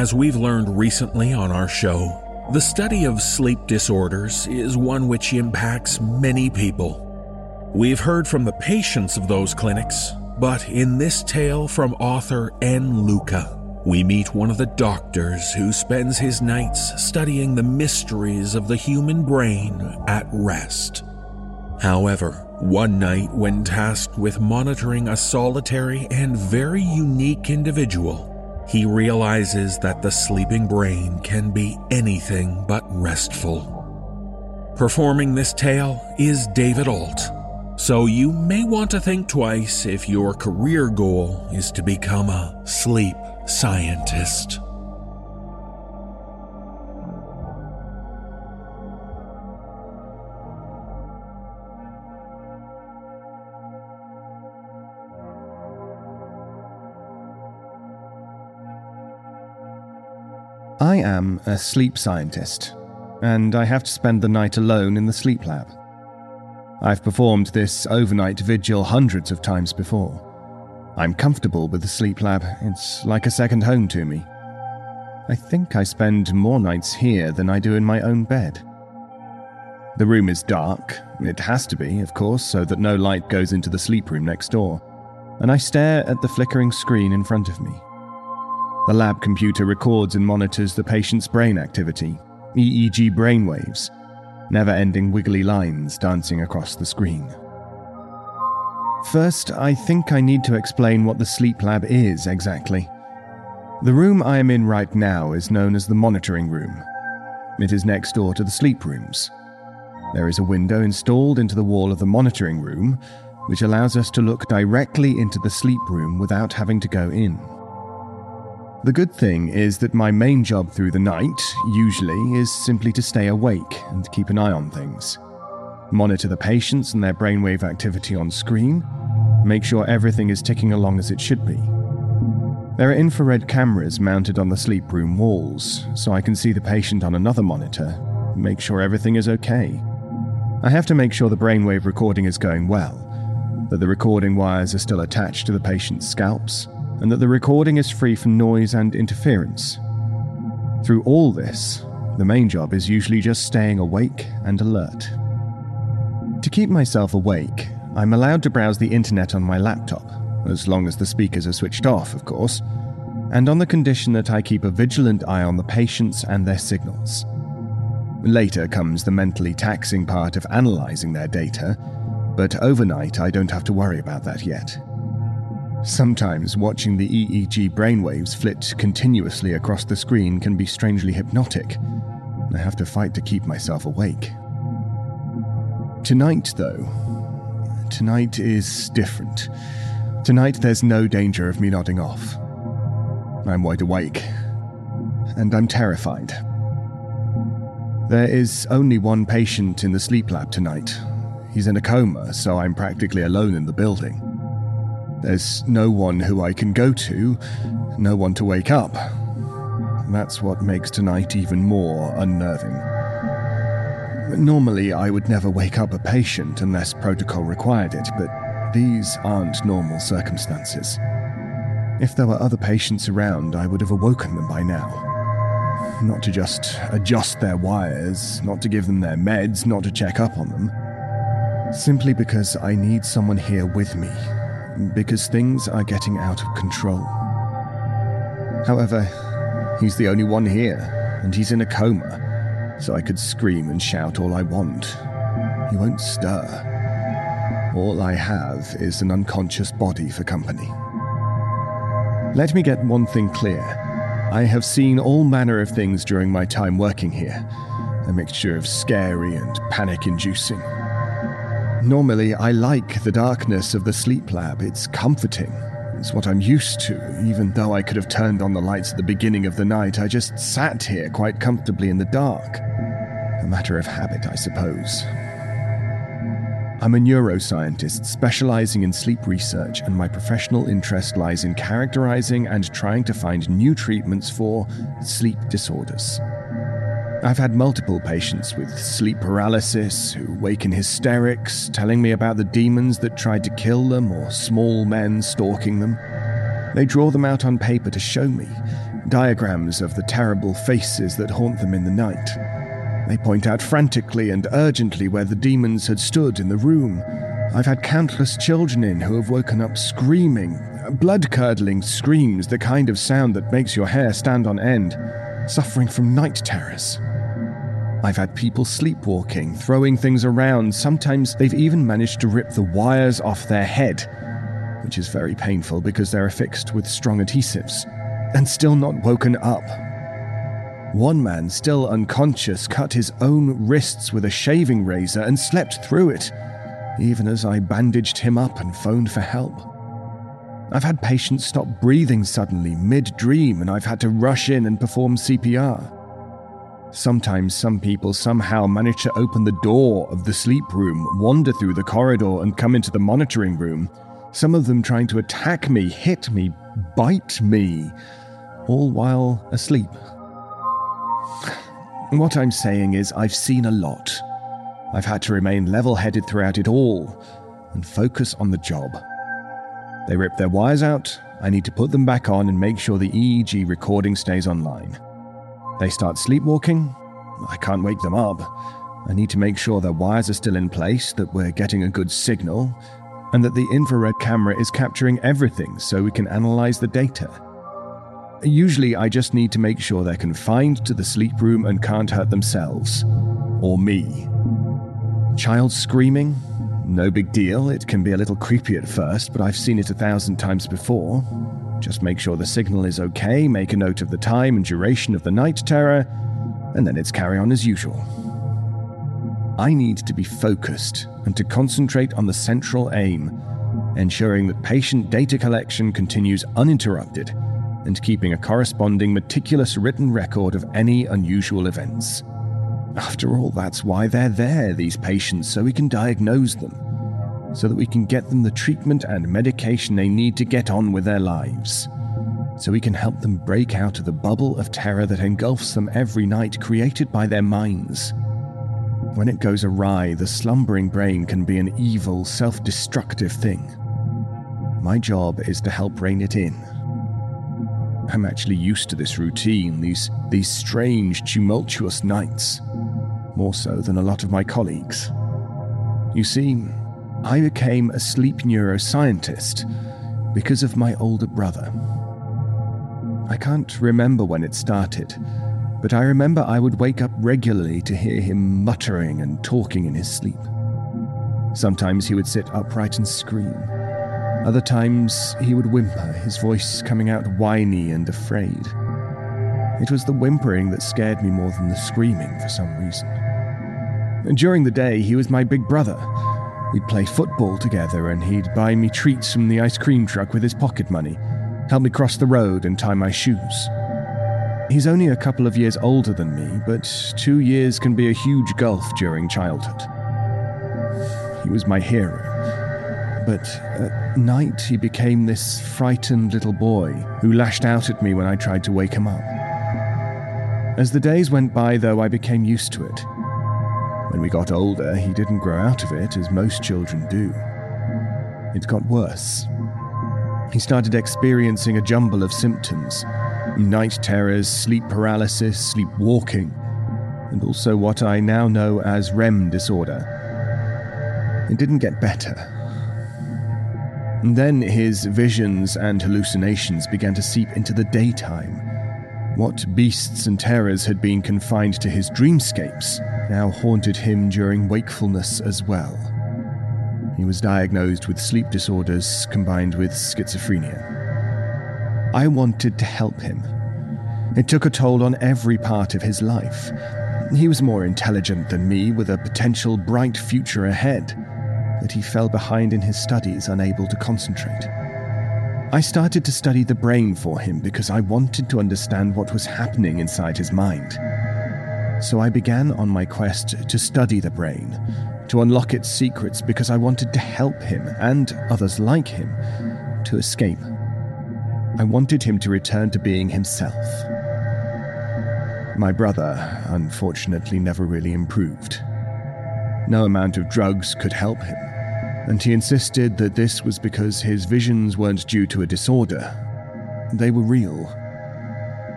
As we've learned recently on our show, the study of sleep disorders is one which impacts many people. We've heard from the patients of those clinics, but in this tale from author N. Luca, we meet one of the doctors who spends his nights studying the mysteries of the human brain at rest. However, one night when tasked with monitoring a solitary and very unique individual, he realizes that the sleeping brain can be anything but restful. Performing this tale is David Ault, so you may want to think twice if your career goal is to become a sleep scientist. I am a sleep scientist, and I have to spend the night alone in the sleep lab. I've performed this overnight vigil hundreds of times before. I'm comfortable with the sleep lab, it's like a second home to me. I think I spend more nights here than I do in my own bed. The room is dark, it has to be, of course, so that no light goes into the sleep room next door, and I stare at the flickering screen in front of me. The lab computer records and monitors the patient's brain activity, EEG brainwaves, never ending wiggly lines dancing across the screen. First, I think I need to explain what the sleep lab is exactly. The room I am in right now is known as the monitoring room. It is next door to the sleep rooms. There is a window installed into the wall of the monitoring room, which allows us to look directly into the sleep room without having to go in. The good thing is that my main job through the night, usually, is simply to stay awake and keep an eye on things. Monitor the patients and their brainwave activity on screen, make sure everything is ticking along as it should be. There are infrared cameras mounted on the sleep room walls, so I can see the patient on another monitor, make sure everything is okay. I have to make sure the brainwave recording is going well, that the recording wires are still attached to the patient's scalps, and that the recording is free from noise and interference. Through all this, the main job is usually just staying awake and alert. To keep myself awake, I'm allowed to browse the internet on my laptop, as long as the speakers are switched off, of course, and on the condition that I keep a vigilant eye on the patients and their signals. Later comes the mentally taxing part of analysing their data, but overnight I don't have to worry about that yet. Sometimes watching the EEG brainwaves flit continuously across the screen can be strangely hypnotic. I have to fight to keep myself awake. Tonight, though, tonight is different. Tonight, there's no danger of me nodding off. I'm wide awake, and I'm terrified. There is only one patient in the sleep lab tonight. He's in a coma, so I'm practically alone in the building. There's no one who I can go to, no one to wake up. That's what makes tonight even more unnerving. Normally, I would never wake up a patient unless protocol required it, but these aren't normal circumstances. If there were other patients around, I would have awoken them by now. Not to just adjust their wires, not to give them their meds, not to check up on them. Simply because I need someone here with me, because things are getting out of control. However, he's the only one here, and he's in a coma, so I could scream and shout all I want. He won't stir. All I have is an unconscious body for company. Let me get one thing clear. I have seen all manner of things during my time working here, a mixture of scary and panic inducing. Normally, I like the darkness of the sleep lab. It's comforting. It's what I'm used to, even though I could have turned on the lights at the beginning of the night. I just sat here quite comfortably in the dark. A matter of habit, I suppose. I'm a neuroscientist specializing in sleep research, and my professional interest lies in characterizing and trying to find new treatments for sleep disorders. I've had multiple patients with sleep paralysis who wake in hysterics, telling me about the demons that tried to kill them or small men stalking them. They draw them out on paper to show me diagrams of the terrible faces that haunt them in the night. They point out frantically and urgently where the demons had stood in the room. I've had countless children in who have woken up screaming, blood curdling screams, the kind of sound that makes your hair stand on end, suffering from night terrors. I've had people sleepwalking, throwing things around. Sometimes they've even managed to rip the wires off their head, which is very painful because they're affixed with strong adhesives, and still not woken up. One man, still unconscious, cut his own wrists with a shaving razor and slept through it, even as I bandaged him up and phoned for help. I've had patients stop breathing suddenly mid dream, and I've had to rush in and perform CPR. Sometimes some people somehow manage to open the door of the sleep room, wander through the corridor, and come into the monitoring room. Some of them trying to attack me, hit me, bite me, all while asleep. What I'm saying is, I've seen a lot. I've had to remain level headed throughout it all and focus on the job. They rip their wires out, I need to put them back on and make sure the EEG recording stays online. They start sleepwalking, I can't wake them up. I need to make sure their wires are still in place, that we're getting a good signal, and that the infrared camera is capturing everything so we can analyze the data. Usually, I just need to make sure they're confined to the sleep room and can't hurt themselves. Or me. Child screaming? No big deal. It can be a little creepy at first, but I've seen it a thousand times before. Just make sure the signal is okay, make a note of the time and duration of the night terror, and then it's carry on as usual. I need to be focused and to concentrate on the central aim, ensuring that patient data collection continues uninterrupted and keeping a corresponding meticulous written record of any unusual events. After all, that's why they're there, these patients, so we can diagnose them, so that we can get them the treatment and medication they need to get on with their lives, so we can help them break out of the bubble of terror that engulfs them every night created by their minds. When it goes awry, the slumbering brain can be an evil, self destructive thing. My job is to help rein it in. I'm actually used to this routine, these, these strange, tumultuous nights, more so than a lot of my colleagues. You see, I became a sleep neuroscientist because of my older brother. I can't remember when it started, but I remember I would wake up regularly to hear him muttering and talking in his sleep. Sometimes he would sit upright and scream. Other times he would whimper, his voice coming out whiny and afraid. It was the whimpering that scared me more than the screaming for some reason. And during the day, he was my big brother. We'd play football together, and he'd buy me treats from the ice cream truck with his pocket money, help me cross the road, and tie my shoes. He's only a couple of years older than me, but two years can be a huge gulf during childhood. He was my hero. But at night, he became this frightened little boy who lashed out at me when I tried to wake him up. As the days went by, though, I became used to it. When we got older, he didn't grow out of it, as most children do. It got worse. He started experiencing a jumble of symptoms night terrors, sleep paralysis, sleepwalking, and also what I now know as REM disorder. It didn't get better. And then his visions and hallucinations began to seep into the daytime. What beasts and terrors had been confined to his dreamscapes now haunted him during wakefulness as well. He was diagnosed with sleep disorders combined with schizophrenia. I wanted to help him. It took a toll on every part of his life. He was more intelligent than me, with a potential bright future ahead, but he fell behind in his studies, unable to concentrate. I started to study the brain for him because I wanted to understand what was happening inside his mind. So I began on my quest to study the brain, to unlock its secrets because I wanted to help him and others like him to escape. I wanted him to return to being himself. My brother, unfortunately, never really improved. No amount of drugs could help him, and he insisted that this was because his visions weren't due to a disorder. They were real.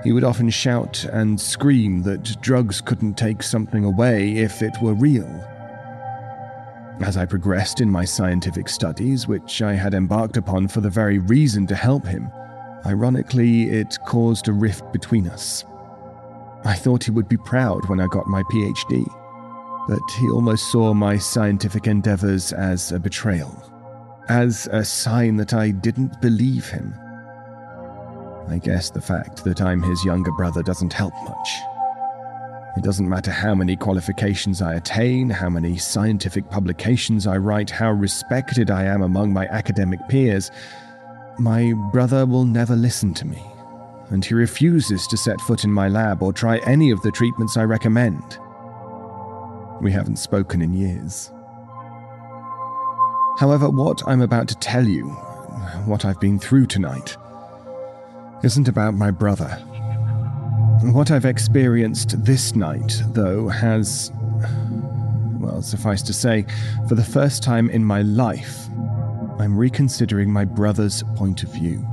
He would often shout and scream that drugs couldn't take something away if it were real. As I progressed in my scientific studies, which I had embarked upon for the very reason to help him, Ironically, it caused a rift between us. I thought he would be proud when I got my PhD, but he almost saw my scientific endeavors as a betrayal, as a sign that I didn't believe him. I guess the fact that I'm his younger brother doesn't help much. It doesn't matter how many qualifications I attain, how many scientific publications I write, how respected I am among my academic peers. My brother will never listen to me, and he refuses to set foot in my lab or try any of the treatments I recommend. We haven't spoken in years. However, what I'm about to tell you, what I've been through tonight, isn't about my brother. What I've experienced this night, though, has, well, suffice to say, for the first time in my life, I'm reconsidering my brother's point of view.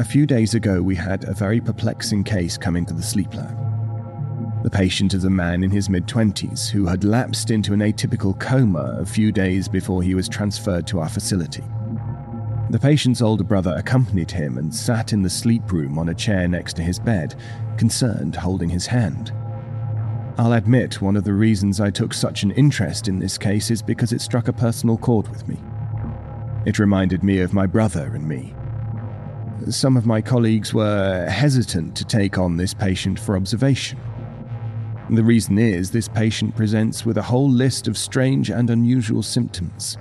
A few days ago, we had a very perplexing case come into the sleep lab. The patient is a man in his mid 20s who had lapsed into an atypical coma a few days before he was transferred to our facility. The patient's older brother accompanied him and sat in the sleep room on a chair next to his bed, concerned, holding his hand. I'll admit one of the reasons I took such an interest in this case is because it struck a personal chord with me. It reminded me of my brother and me. Some of my colleagues were hesitant to take on this patient for observation. The reason is this patient presents with a whole list of strange and unusual symptoms.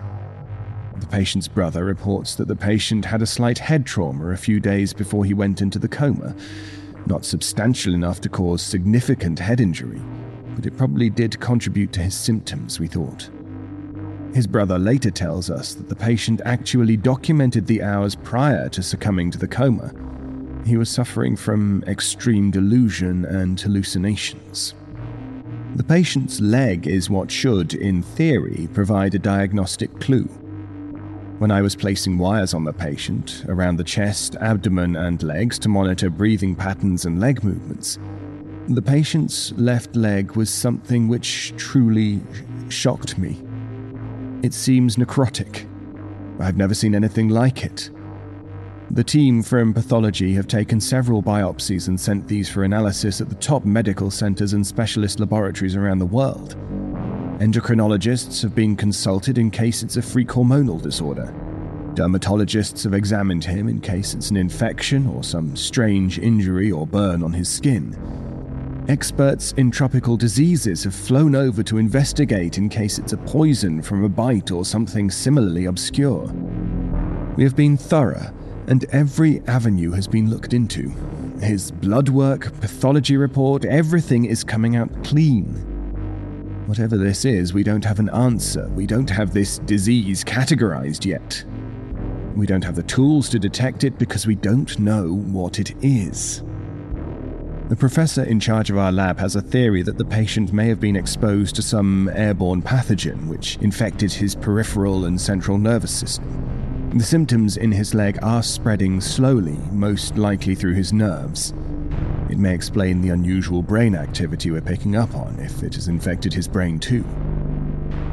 The patient's brother reports that the patient had a slight head trauma a few days before he went into the coma, not substantial enough to cause significant head injury, but it probably did contribute to his symptoms, we thought. His brother later tells us that the patient actually documented the hours prior to succumbing to the coma. He was suffering from extreme delusion and hallucinations. The patient's leg is what should, in theory, provide a diagnostic clue. When I was placing wires on the patient, around the chest, abdomen, and legs to monitor breathing patterns and leg movements, the patient's left leg was something which truly shocked me. It seems necrotic. I've never seen anything like it. The team from pathology have taken several biopsies and sent these for analysis at the top medical centers and specialist laboratories around the world. Endocrinologists have been consulted in case it's a freak hormonal disorder. Dermatologists have examined him in case it's an infection or some strange injury or burn on his skin. Experts in tropical diseases have flown over to investigate in case it's a poison from a bite or something similarly obscure. We have been thorough and every avenue has been looked into. His blood work, pathology report, everything is coming out clean. Whatever this is, we don't have an answer. We don't have this disease categorized yet. We don't have the tools to detect it because we don't know what it is. The professor in charge of our lab has a theory that the patient may have been exposed to some airborne pathogen which infected his peripheral and central nervous system. The symptoms in his leg are spreading slowly, most likely through his nerves. It may explain the unusual brain activity we're picking up on if it has infected his brain too.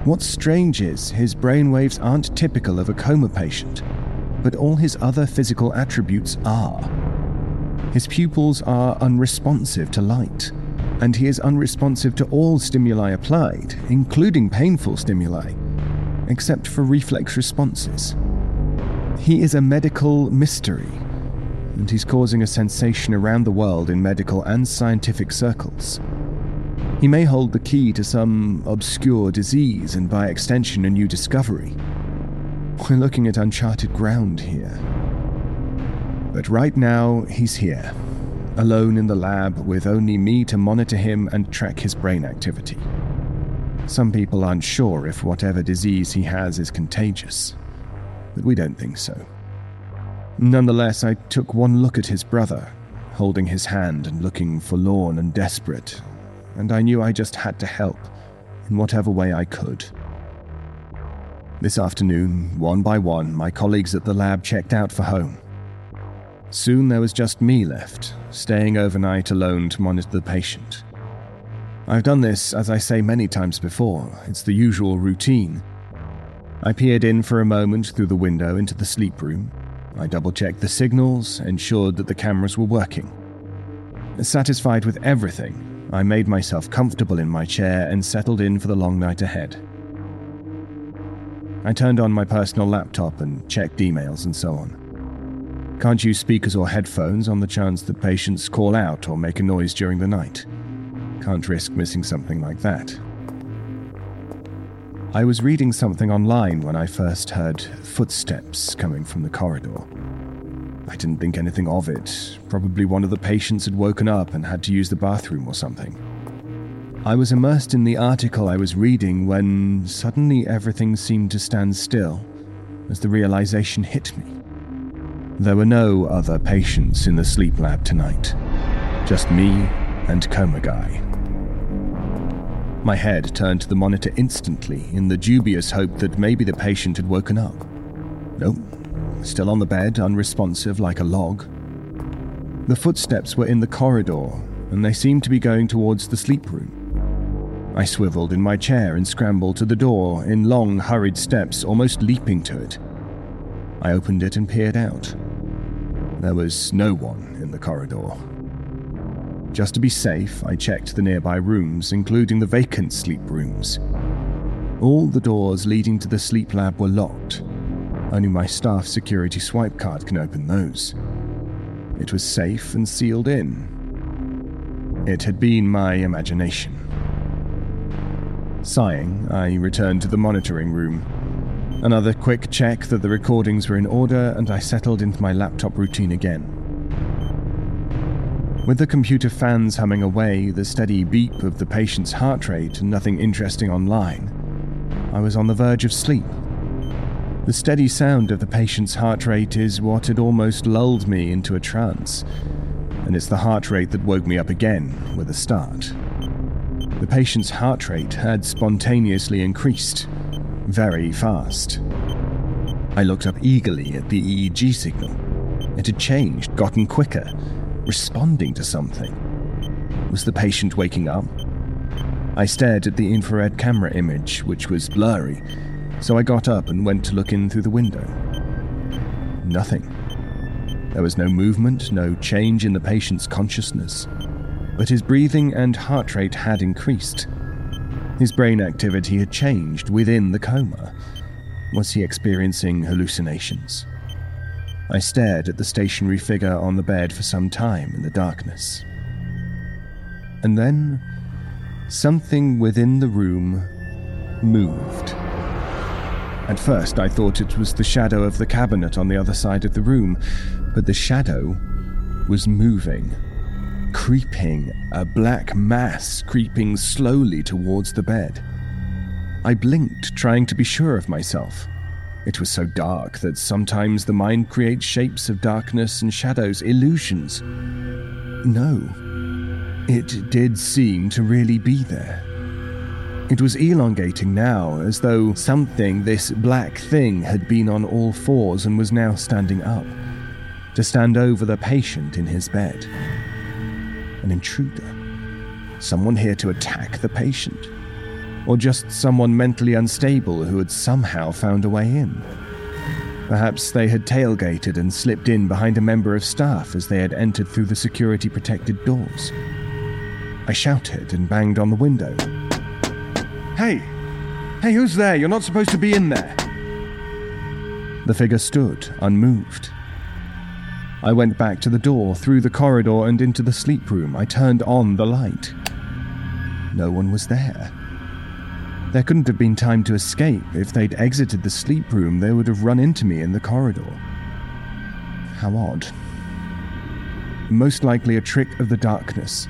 What's strange is his brain waves aren't typical of a coma patient, but all his other physical attributes are. His pupils are unresponsive to light, and he is unresponsive to all stimuli applied, including painful stimuli, except for reflex responses. He is a medical mystery, and he's causing a sensation around the world in medical and scientific circles. He may hold the key to some obscure disease and, by extension, a new discovery. We're looking at uncharted ground here. But right now, he's here, alone in the lab with only me to monitor him and track his brain activity. Some people aren't sure if whatever disease he has is contagious but we don't think so. Nonetheless, I took one look at his brother, holding his hand and looking forlorn and desperate, and I knew I just had to help in whatever way I could. This afternoon, one by one, my colleagues at the lab checked out for home. Soon there was just me left, staying overnight alone to monitor the patient. I've done this, as I say many times before, it's the usual routine I peered in for a moment through the window into the sleep room. I double checked the signals, ensured that the cameras were working. Satisfied with everything, I made myself comfortable in my chair and settled in for the long night ahead. I turned on my personal laptop and checked emails and so on. Can't use speakers or headphones on the chance that patients call out or make a noise during the night. Can't risk missing something like that. I was reading something online when I first heard footsteps coming from the corridor. I didn't think anything of it. Probably one of the patients had woken up and had to use the bathroom or something. I was immersed in the article I was reading when suddenly everything seemed to stand still as the realization hit me. There were no other patients in the sleep lab tonight, just me and Coma Guy. My head turned to the monitor instantly in the dubious hope that maybe the patient had woken up. Nope, still on the bed, unresponsive like a log. The footsteps were in the corridor, and they seemed to be going towards the sleep room. I swiveled in my chair and scrambled to the door in long, hurried steps, almost leaping to it. I opened it and peered out. There was no one in the corridor. Just to be safe, I checked the nearby rooms, including the vacant sleep rooms. All the doors leading to the sleep lab were locked. Only my staff security swipe card can open those. It was safe and sealed in. It had been my imagination. Sighing, I returned to the monitoring room. Another quick check that the recordings were in order, and I settled into my laptop routine again. With the computer fans humming away, the steady beep of the patient's heart rate, and nothing interesting online, I was on the verge of sleep. The steady sound of the patient's heart rate is what had almost lulled me into a trance, and it's the heart rate that woke me up again with a start. The patient's heart rate had spontaneously increased, very fast. I looked up eagerly at the EEG signal. It had changed, gotten quicker, responding to something. Was the patient waking up? I stared at the infrared camera image, which was blurry, so I got up and went to look in through the window. Nothing. There was no movement, no change in the patient's consciousness, but his breathing and heart rate had increased. His brain activity had changed within the coma. Was he experiencing hallucinations? I stared at the stationary figure on the bed for some time in the darkness. And then, something within the room moved. At first, I thought it was the shadow of the cabinet on the other side of the room, but the shadow was moving, creeping, a black mass creeping slowly towards the bed. I blinked, trying to be sure of myself. It was so dark that sometimes the mind creates shapes of darkness and shadows, illusions. No, it did seem to really be there. It was elongating now, as though something, this black thing, had been on all fours and was now standing up, to stand over the patient in his bed. An intruder. Someone here to attack the patient or just someone mentally unstable who had somehow found a way in. Perhaps they had tailgated and slipped in behind a member of staff as they had entered through the security protected doors. I shouted and banged on the window. Hey! Hey, who's there? You're not supposed to be in there! The figure stood, unmoved. I went back to the door, through the corridor, and into the sleep room. I turned on the light. No one was there. There couldn't have been time to escape. If they'd exited the sleep room, they would have run into me in the corridor. How odd. Most likely a trick of the darkness.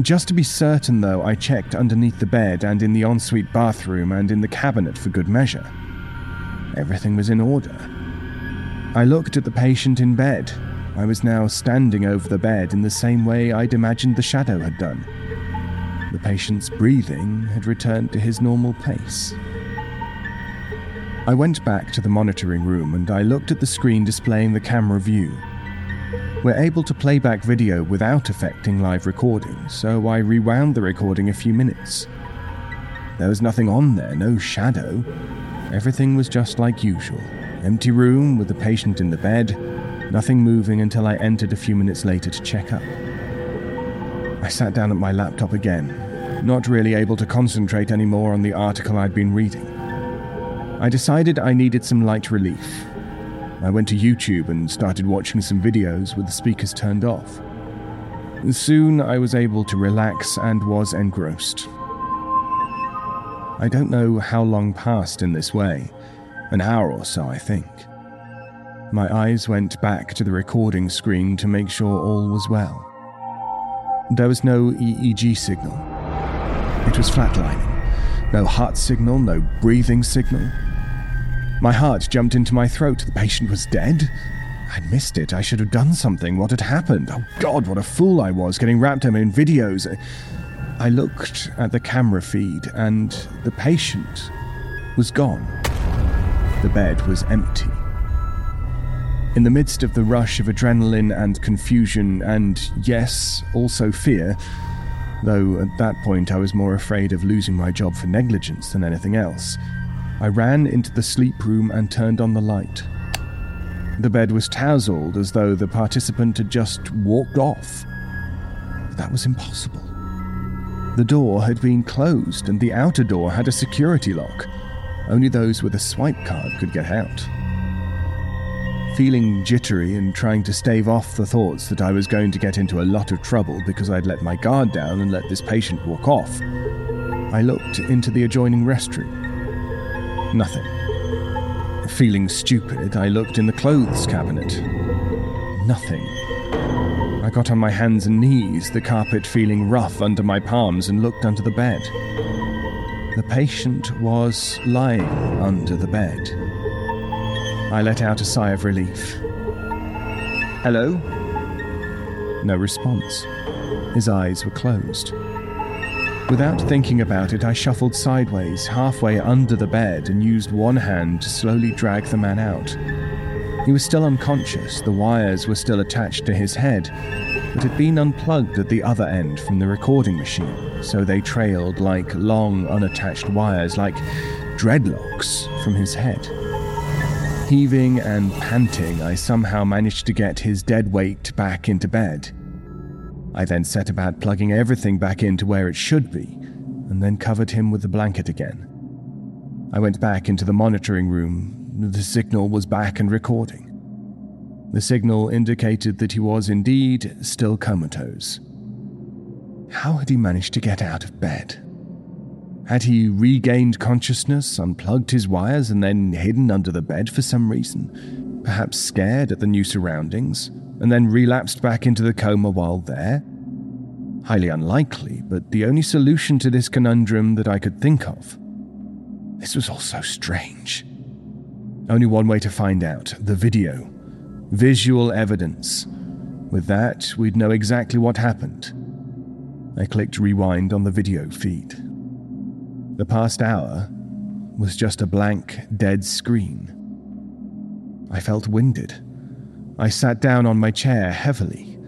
Just to be certain, though, I checked underneath the bed and in the ensuite bathroom and in the cabinet for good measure. Everything was in order. I looked at the patient in bed. I was now standing over the bed in the same way I'd imagined the shadow had done. The patient's breathing had returned to his normal pace. I went back to the monitoring room and I looked at the screen displaying the camera view. We're able to play back video without affecting live recording, so I rewound the recording a few minutes. There was nothing on there, no shadow. Everything was just like usual. Empty room with the patient in the bed, nothing moving until I entered a few minutes later to check up. I sat down at my laptop again, not really able to concentrate anymore on the article I'd been reading. I decided I needed some light relief. I went to YouTube and started watching some videos with the speakers turned off. Soon I was able to relax and was engrossed. I don't know how long passed in this way, an hour or so, I think. My eyes went back to the recording screen to make sure all was well. There was no EEG signal. It was flatlining. No heart signal, no breathing signal. My heart jumped into my throat. The patient was dead? I'd missed it. I should have done something. What had happened? Oh God, what a fool I was, getting wrapped up in videos. I looked at the camera feed, and the patient was gone. The bed was empty. In the midst of the rush of adrenaline and confusion, and yes, also fear, though at that point I was more afraid of losing my job for negligence than anything else, I ran into the sleep room and turned on the light. The bed was tousled as though the participant had just walked off. that was impossible. The door had been closed, and the outer door had a security lock. Only those with a swipe card could get out. Feeling jittery and trying to stave off the thoughts that I was going to get into a lot of trouble because I'd let my guard down and let this patient walk off, I looked into the adjoining restroom. Nothing. Feeling stupid, I looked in the clothes cabinet. Nothing. I got on my hands and knees, the carpet feeling rough under my palms, and looked under the bed. The patient was lying under the bed. I let out a sigh of relief. Hello? No response. His eyes were closed. Without thinking about it, I shuffled sideways, halfway under the bed, and used one hand to slowly drag the man out. He was still unconscious, the wires were still attached to his head, but had been unplugged at the other end from the recording machine, so they trailed like long, unattached wires, like dreadlocks, from his head. Heaving and panting, I somehow managed to get his dead weight back into bed. I then set about plugging everything back into where it should be, and then covered him with the blanket again. I went back into the monitoring room. The signal was back and recording. The signal indicated that he was indeed still comatose. How had he managed to get out of bed? Had he regained consciousness, unplugged his wires, and then hidden under the bed for some reason? Perhaps scared at the new surroundings? and then relapsed back into the coma while there? Highly unlikely, but the only solution to this conundrum that I could think of. This was all so strange. Only one way to find out the video. Visual evidence. With that, we'd know exactly what happened. I clicked rewind on the video feed. The past hour was just a blank, dead screen. I felt winded. I sat down on my chair heavily.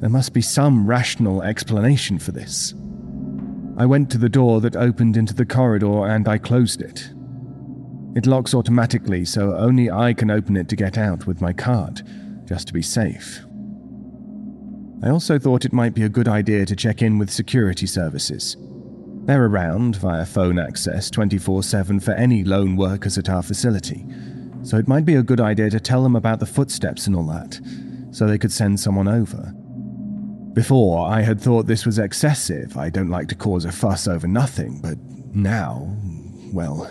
There must be some rational explanation for this. I went to the door that opened into the corridor and I closed it. It locks automatically, so only I can open it to get out with my card, just to be safe. I also thought it might be a good idea to check in with security services. They're around via phone access 24 7 for any lone workers at our facility, so it might be a good idea to tell them about the footsteps and all that, so they could send someone over. Before, I had thought this was excessive. I don't like to cause a fuss over nothing, but now, well,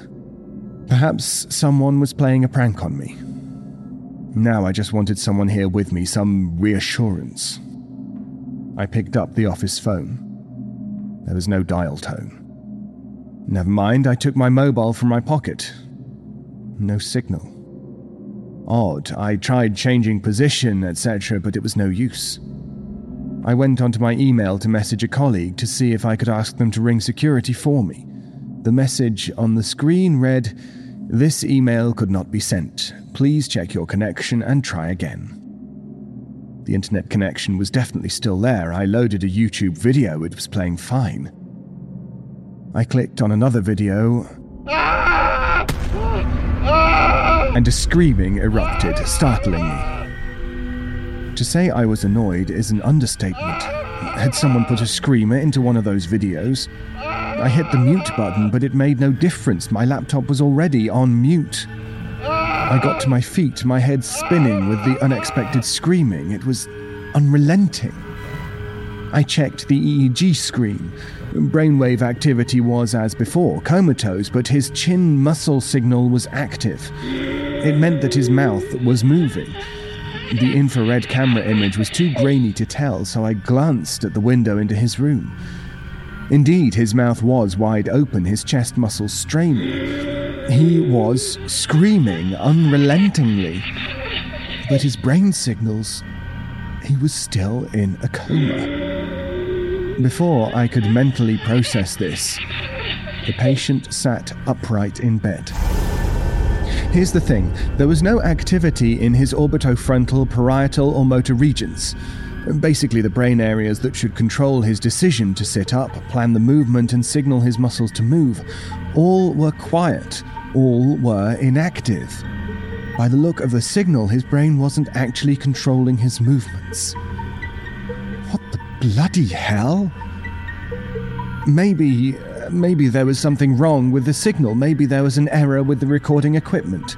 perhaps someone was playing a prank on me. Now I just wanted someone here with me, some reassurance. I picked up the office phone. There was no dial tone. Never mind, I took my mobile from my pocket. No signal. Odd, I tried changing position, etc., but it was no use. I went onto my email to message a colleague to see if I could ask them to ring security for me. The message on the screen read, This email could not be sent. Please check your connection and try again. The internet connection was definitely still there. I loaded a YouTube video, it was playing fine. I clicked on another video and a screaming erupted, startling me. To say I was annoyed is an understatement. Had someone put a screamer into one of those videos? I hit the mute button, but it made no difference. My laptop was already on mute. I got to my feet, my head spinning with the unexpected screaming. It was unrelenting. I checked the EEG screen. Brainwave activity was as before, comatose, but his chin muscle signal was active. It meant that his mouth was moving. The infrared camera image was too grainy to tell, so I glanced at the window into his room. Indeed, his mouth was wide open, his chest muscles straining. He was screaming unrelentingly. But his brain signals, he was still in a coma. Before I could mentally process this, the patient sat upright in bed. Here's the thing there was no activity in his orbitofrontal, parietal, or motor regions. Basically, the brain areas that should control his decision to sit up, plan the movement, and signal his muscles to move. All were quiet, all were inactive. By the look of the signal, his brain wasn't actually controlling his movements What the Bloody hell! Maybe. Maybe there was something wrong with the signal. Maybe there was an error with the recording equipment.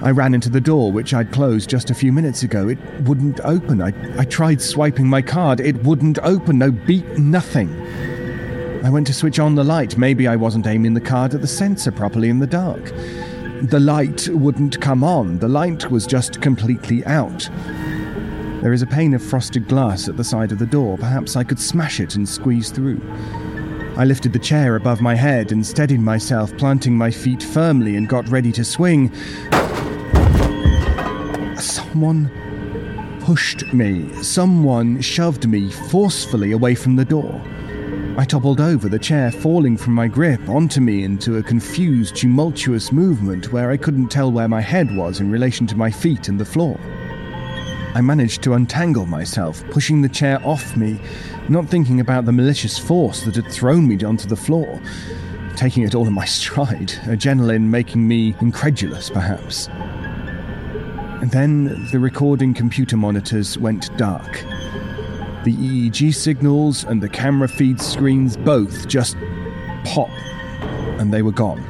I ran into the door, which I'd closed just a few minutes ago. It wouldn't open. I, I tried swiping my card. It wouldn't open. No beep, nothing. I went to switch on the light. Maybe I wasn't aiming the card at the sensor properly in the dark. The light wouldn't come on. The light was just completely out. There is a pane of frosted glass at the side of the door. Perhaps I could smash it and squeeze through. I lifted the chair above my head and steadied myself, planting my feet firmly, and got ready to swing. Someone pushed me. Someone shoved me forcefully away from the door. I toppled over, the chair falling from my grip onto me into a confused, tumultuous movement where I couldn't tell where my head was in relation to my feet and the floor. I managed to untangle myself, pushing the chair off me, not thinking about the malicious force that had thrown me onto the floor, taking it all in my (laughs) stride, adrenaline making me incredulous, perhaps. And then the recording computer monitors went dark. The EEG signals and the camera feed screens both just pop, and they were gone.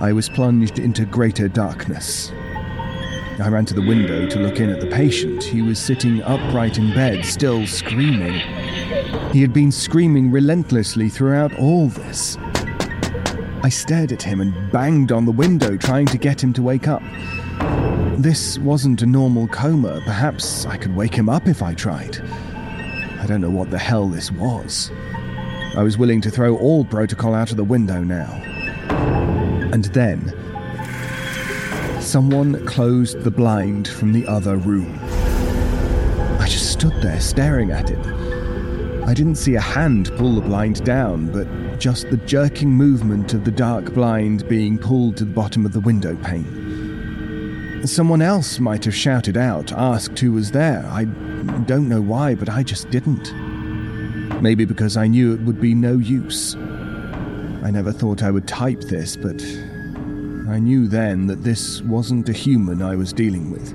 I was plunged into greater darkness. I ran to the window to look in at the patient. He was sitting upright in bed, still screaming. He had been screaming relentlessly throughout all this. I stared at him and banged on the window, trying to get him to wake up. This wasn't a normal coma. Perhaps I could wake him up if I tried. I don't know what the hell this was. I was willing to throw all protocol out of the window now. And then, someone closed the blind from the other room. I just stood there staring at it. I didn't see a hand pull the blind down, but just the jerking movement of the dark blind being pulled to the bottom of the window pane. Someone else might have shouted out, asked who was there. I don't know why, but I just didn't. Maybe because I knew it would be no use. I never thought I would type this, but I knew then that this wasn't a human I was dealing with.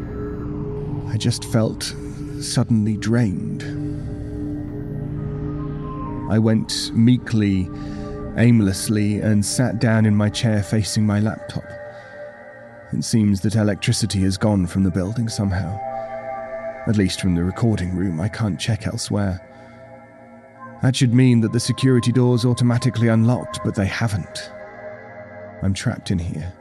I just felt suddenly drained. I went meekly, aimlessly, and sat down in my chair facing my laptop. It seems that electricity has gone from the building somehow. At least from the recording room, I can't check elsewhere. That should mean that the security doors automatically unlocked, but they haven't. I'm trapped in here.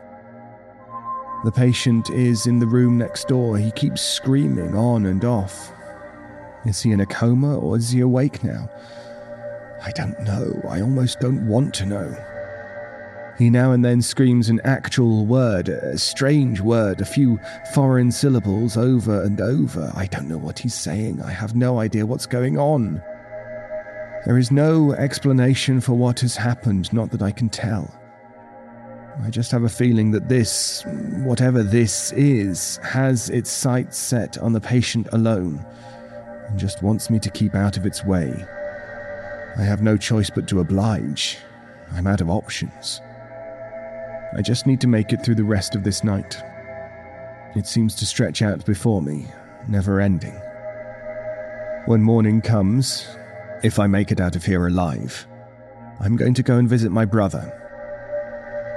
The patient is in the room next door. He keeps screaming on and off. Is he in a coma or is he awake now? I don't know. I almost don't want to know. He now and then screams an actual word, a strange word, a few foreign syllables over and over. I don't know what he's saying. I have no idea what's going on. There is no explanation for what has happened, not that I can tell. I just have a feeling that this, whatever this is, has its sights set on the patient alone and just wants me to keep out of its way. I have no choice but to oblige. I'm out of options. I just need to make it through the rest of this night. It seems to stretch out before me, never ending. When morning comes, if I make it out of here alive, I'm going to go and visit my brother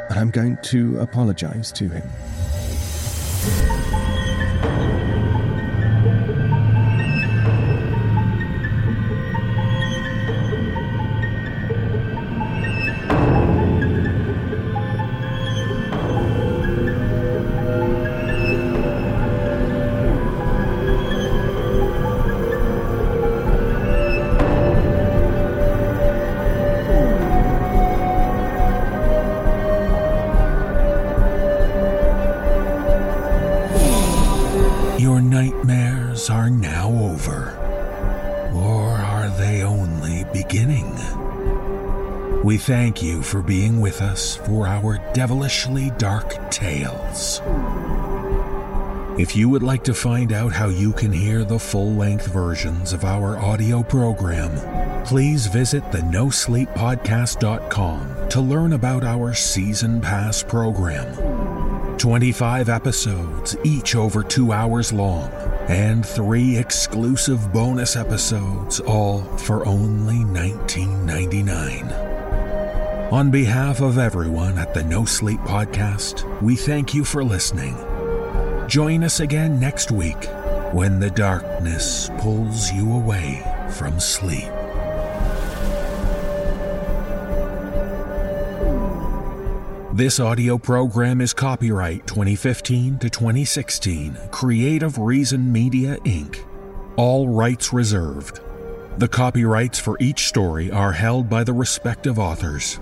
and I'm going to apologize to him. Thank you for being with us for our devilishly dark tales. If you would like to find out how you can hear the full length versions of our audio program, please visit the nosleeppodcast.com to learn about our season pass program. 25 episodes, each over two hours long, and three exclusive bonus episodes, all for only $19.99. On behalf of everyone at the No Sleep Podcast, we thank you for listening. Join us again next week when the darkness pulls you away from sleep. This audio program is copyright 2015 to 2016, Creative Reason Media Inc. All rights reserved. The copyrights for each story are held by the respective authors.